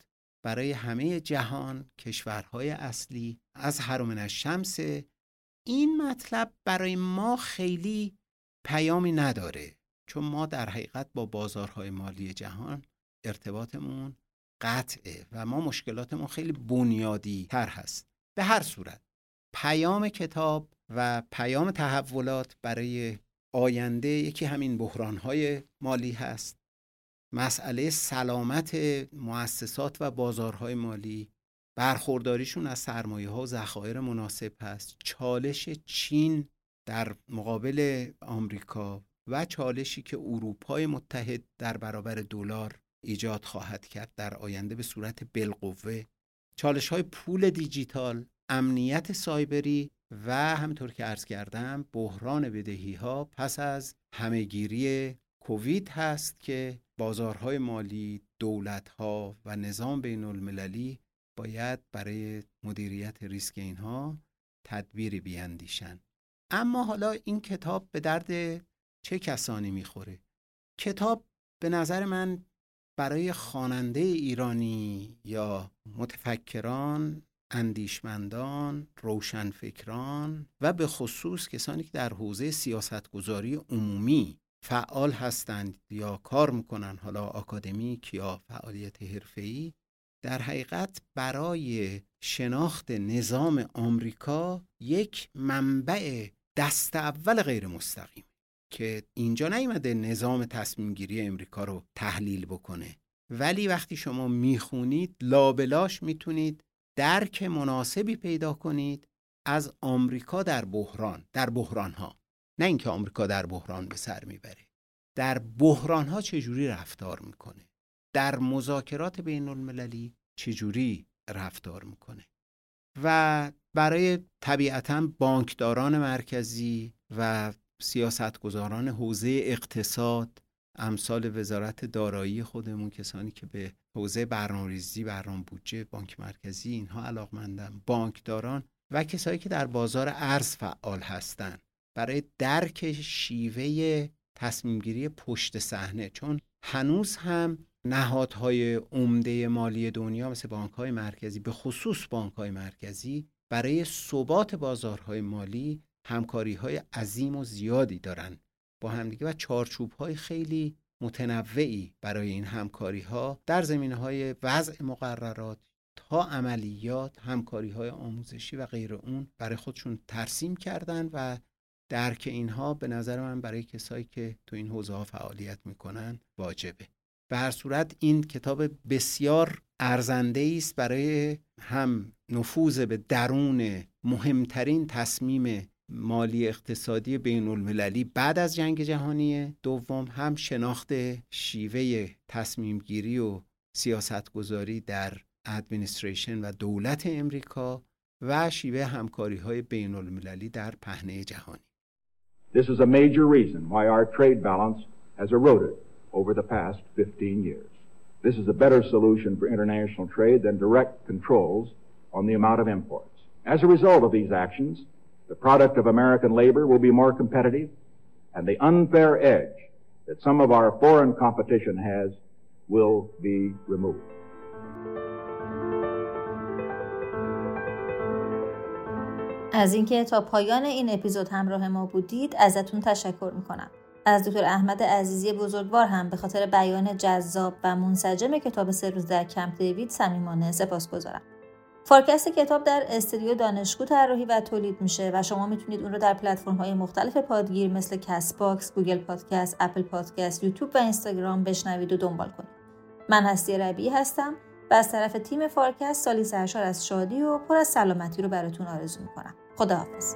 برای همه جهان کشورهای اصلی از هرمن شمس این مطلب برای ما خیلی پیامی نداره. چون ما در حقیقت با بازارهای مالی جهان ارتباطمون قطعه و ما مشکلاتمون خیلی بنیادی تر هست. به هر صورت پیام کتاب و پیام تحولات برای آینده یکی همین بحرانهای مالی هست. مسئله سلامت مؤسسات و بازارهای مالی برخورداریشون از سرمایه ها و ذخایر مناسب هست. چالش چین در مقابل آمریکا و چالشی که اروپای متحد در برابر دلار ایجاد خواهد کرد در آینده به صورت بالقوه. چالش های پول دیجیتال امنیت سایبری و همطور که عرض کردم بحران بدهی ها پس از همهگیری کووید هست که بازارهای مالی، دولتها و نظام بین المللی باید برای مدیریت ریسک اینها تدبیری بیاندیشن. اما حالا این کتاب به درد چه کسانی می‌خوره؟ کتاب به نظر من برای خواننده ایرانی یا متفکران اندیشمندان، روشنفکران و به خصوص کسانی که در حوزه سیاستگذاری عمومی فعال هستند یا کار می‌کنن حالا آکادمیک یا فعالیت حرفه‌ای در حقیقت برای شناخت نظام آمریکا یک منبع دست اول غیر مستقیم که اینجا نیومده نظام تصمیم گیری امریکا رو تحلیل بکنه. ولی وقتی شما می‌خونید لابلاش می‌تونید درک مناسبی پیدا کنید از آمریکا در بحران در بحران ها نه اینکه آمریکا در بحران به سر می‌بره. در بحران ها چجوری رفتار می‌کنه؟ در مذاکرات بین المللی چجوری رفتار می‌کنه؟ و برای طبیعتا بانکداران مرکزی و سیاستگزاران حوزه اقتصاد امثال وزارت دارایی خودمون کسانی که به حوزه برنامه‌ریزی برنامه بودجه بانک مرکزی اینها علاقمندن بانکداران و کسایی که در بازار ارز فعال هستند برای درک شیوه تصمیمگیری پشت صحنه. چون هنوز هم نهادهای عمده مالی دنیا مثل بانک های مرکزی به خصوص بانک های مرکزی برای ثبات بازارهای مالی همکاری های عظیم و زیادی دارند با همدیگه و چارچوب های خیلی متنوعی برای این همکاری ها در زمینه های وضع مقررات تا عملیات همکاری های آموزشی و غیر اون برای خودشون ترسیم کردن و درک اینها به نظر من برای کسایی که تو این حوزه ها فعالیت می‌کنن واجبه. به هر صورت این کتاب بسیار ارزنده است برای هم نفوذ به درون مهمترین تصمیم مالی اقتصادی بین المللی بعد از جنگ جهانی دوم هم شناخت شیوه تصمیم گیری و سیاست گذاری در ادمنستریشن و دولت امریکا و شیوه همکاری های بین المللی در پهنه جهانی This is a major reason why our trade balance has eroded over the past 15 years. This is a better solution for international trade than direct controls on the amount of imports. As a result of these actions, the product of American labor will be more competitive, and the unfair edge that some of our foreign competition has will be removed. از اینکه تا پایان این اپیزود همراه ما بودید ازتون تشکر می‌کنم از دکتر احمد عزیزی بزرگوار هم به خاطر بیان جذاب و منسجم کتاب سه روز در کمپ دیوید صمیمانه سپاسگزارم فارکست کتاب در استودیو دانشگو طراحی و تولید میشه و شما می‌تونید اون رو در پلتفرم های مختلف پادگیر مثل Castbox، Google Podcast، Apple Podcast، یوتیوب و اینستاگرام بشنوید و دنبال کنید. من هستی ربی هستم و از طرف تیم فارکست سالی سرشار از شادی و پر از سلامتی رو براتون آرزو می‌کنم. خداحافظ.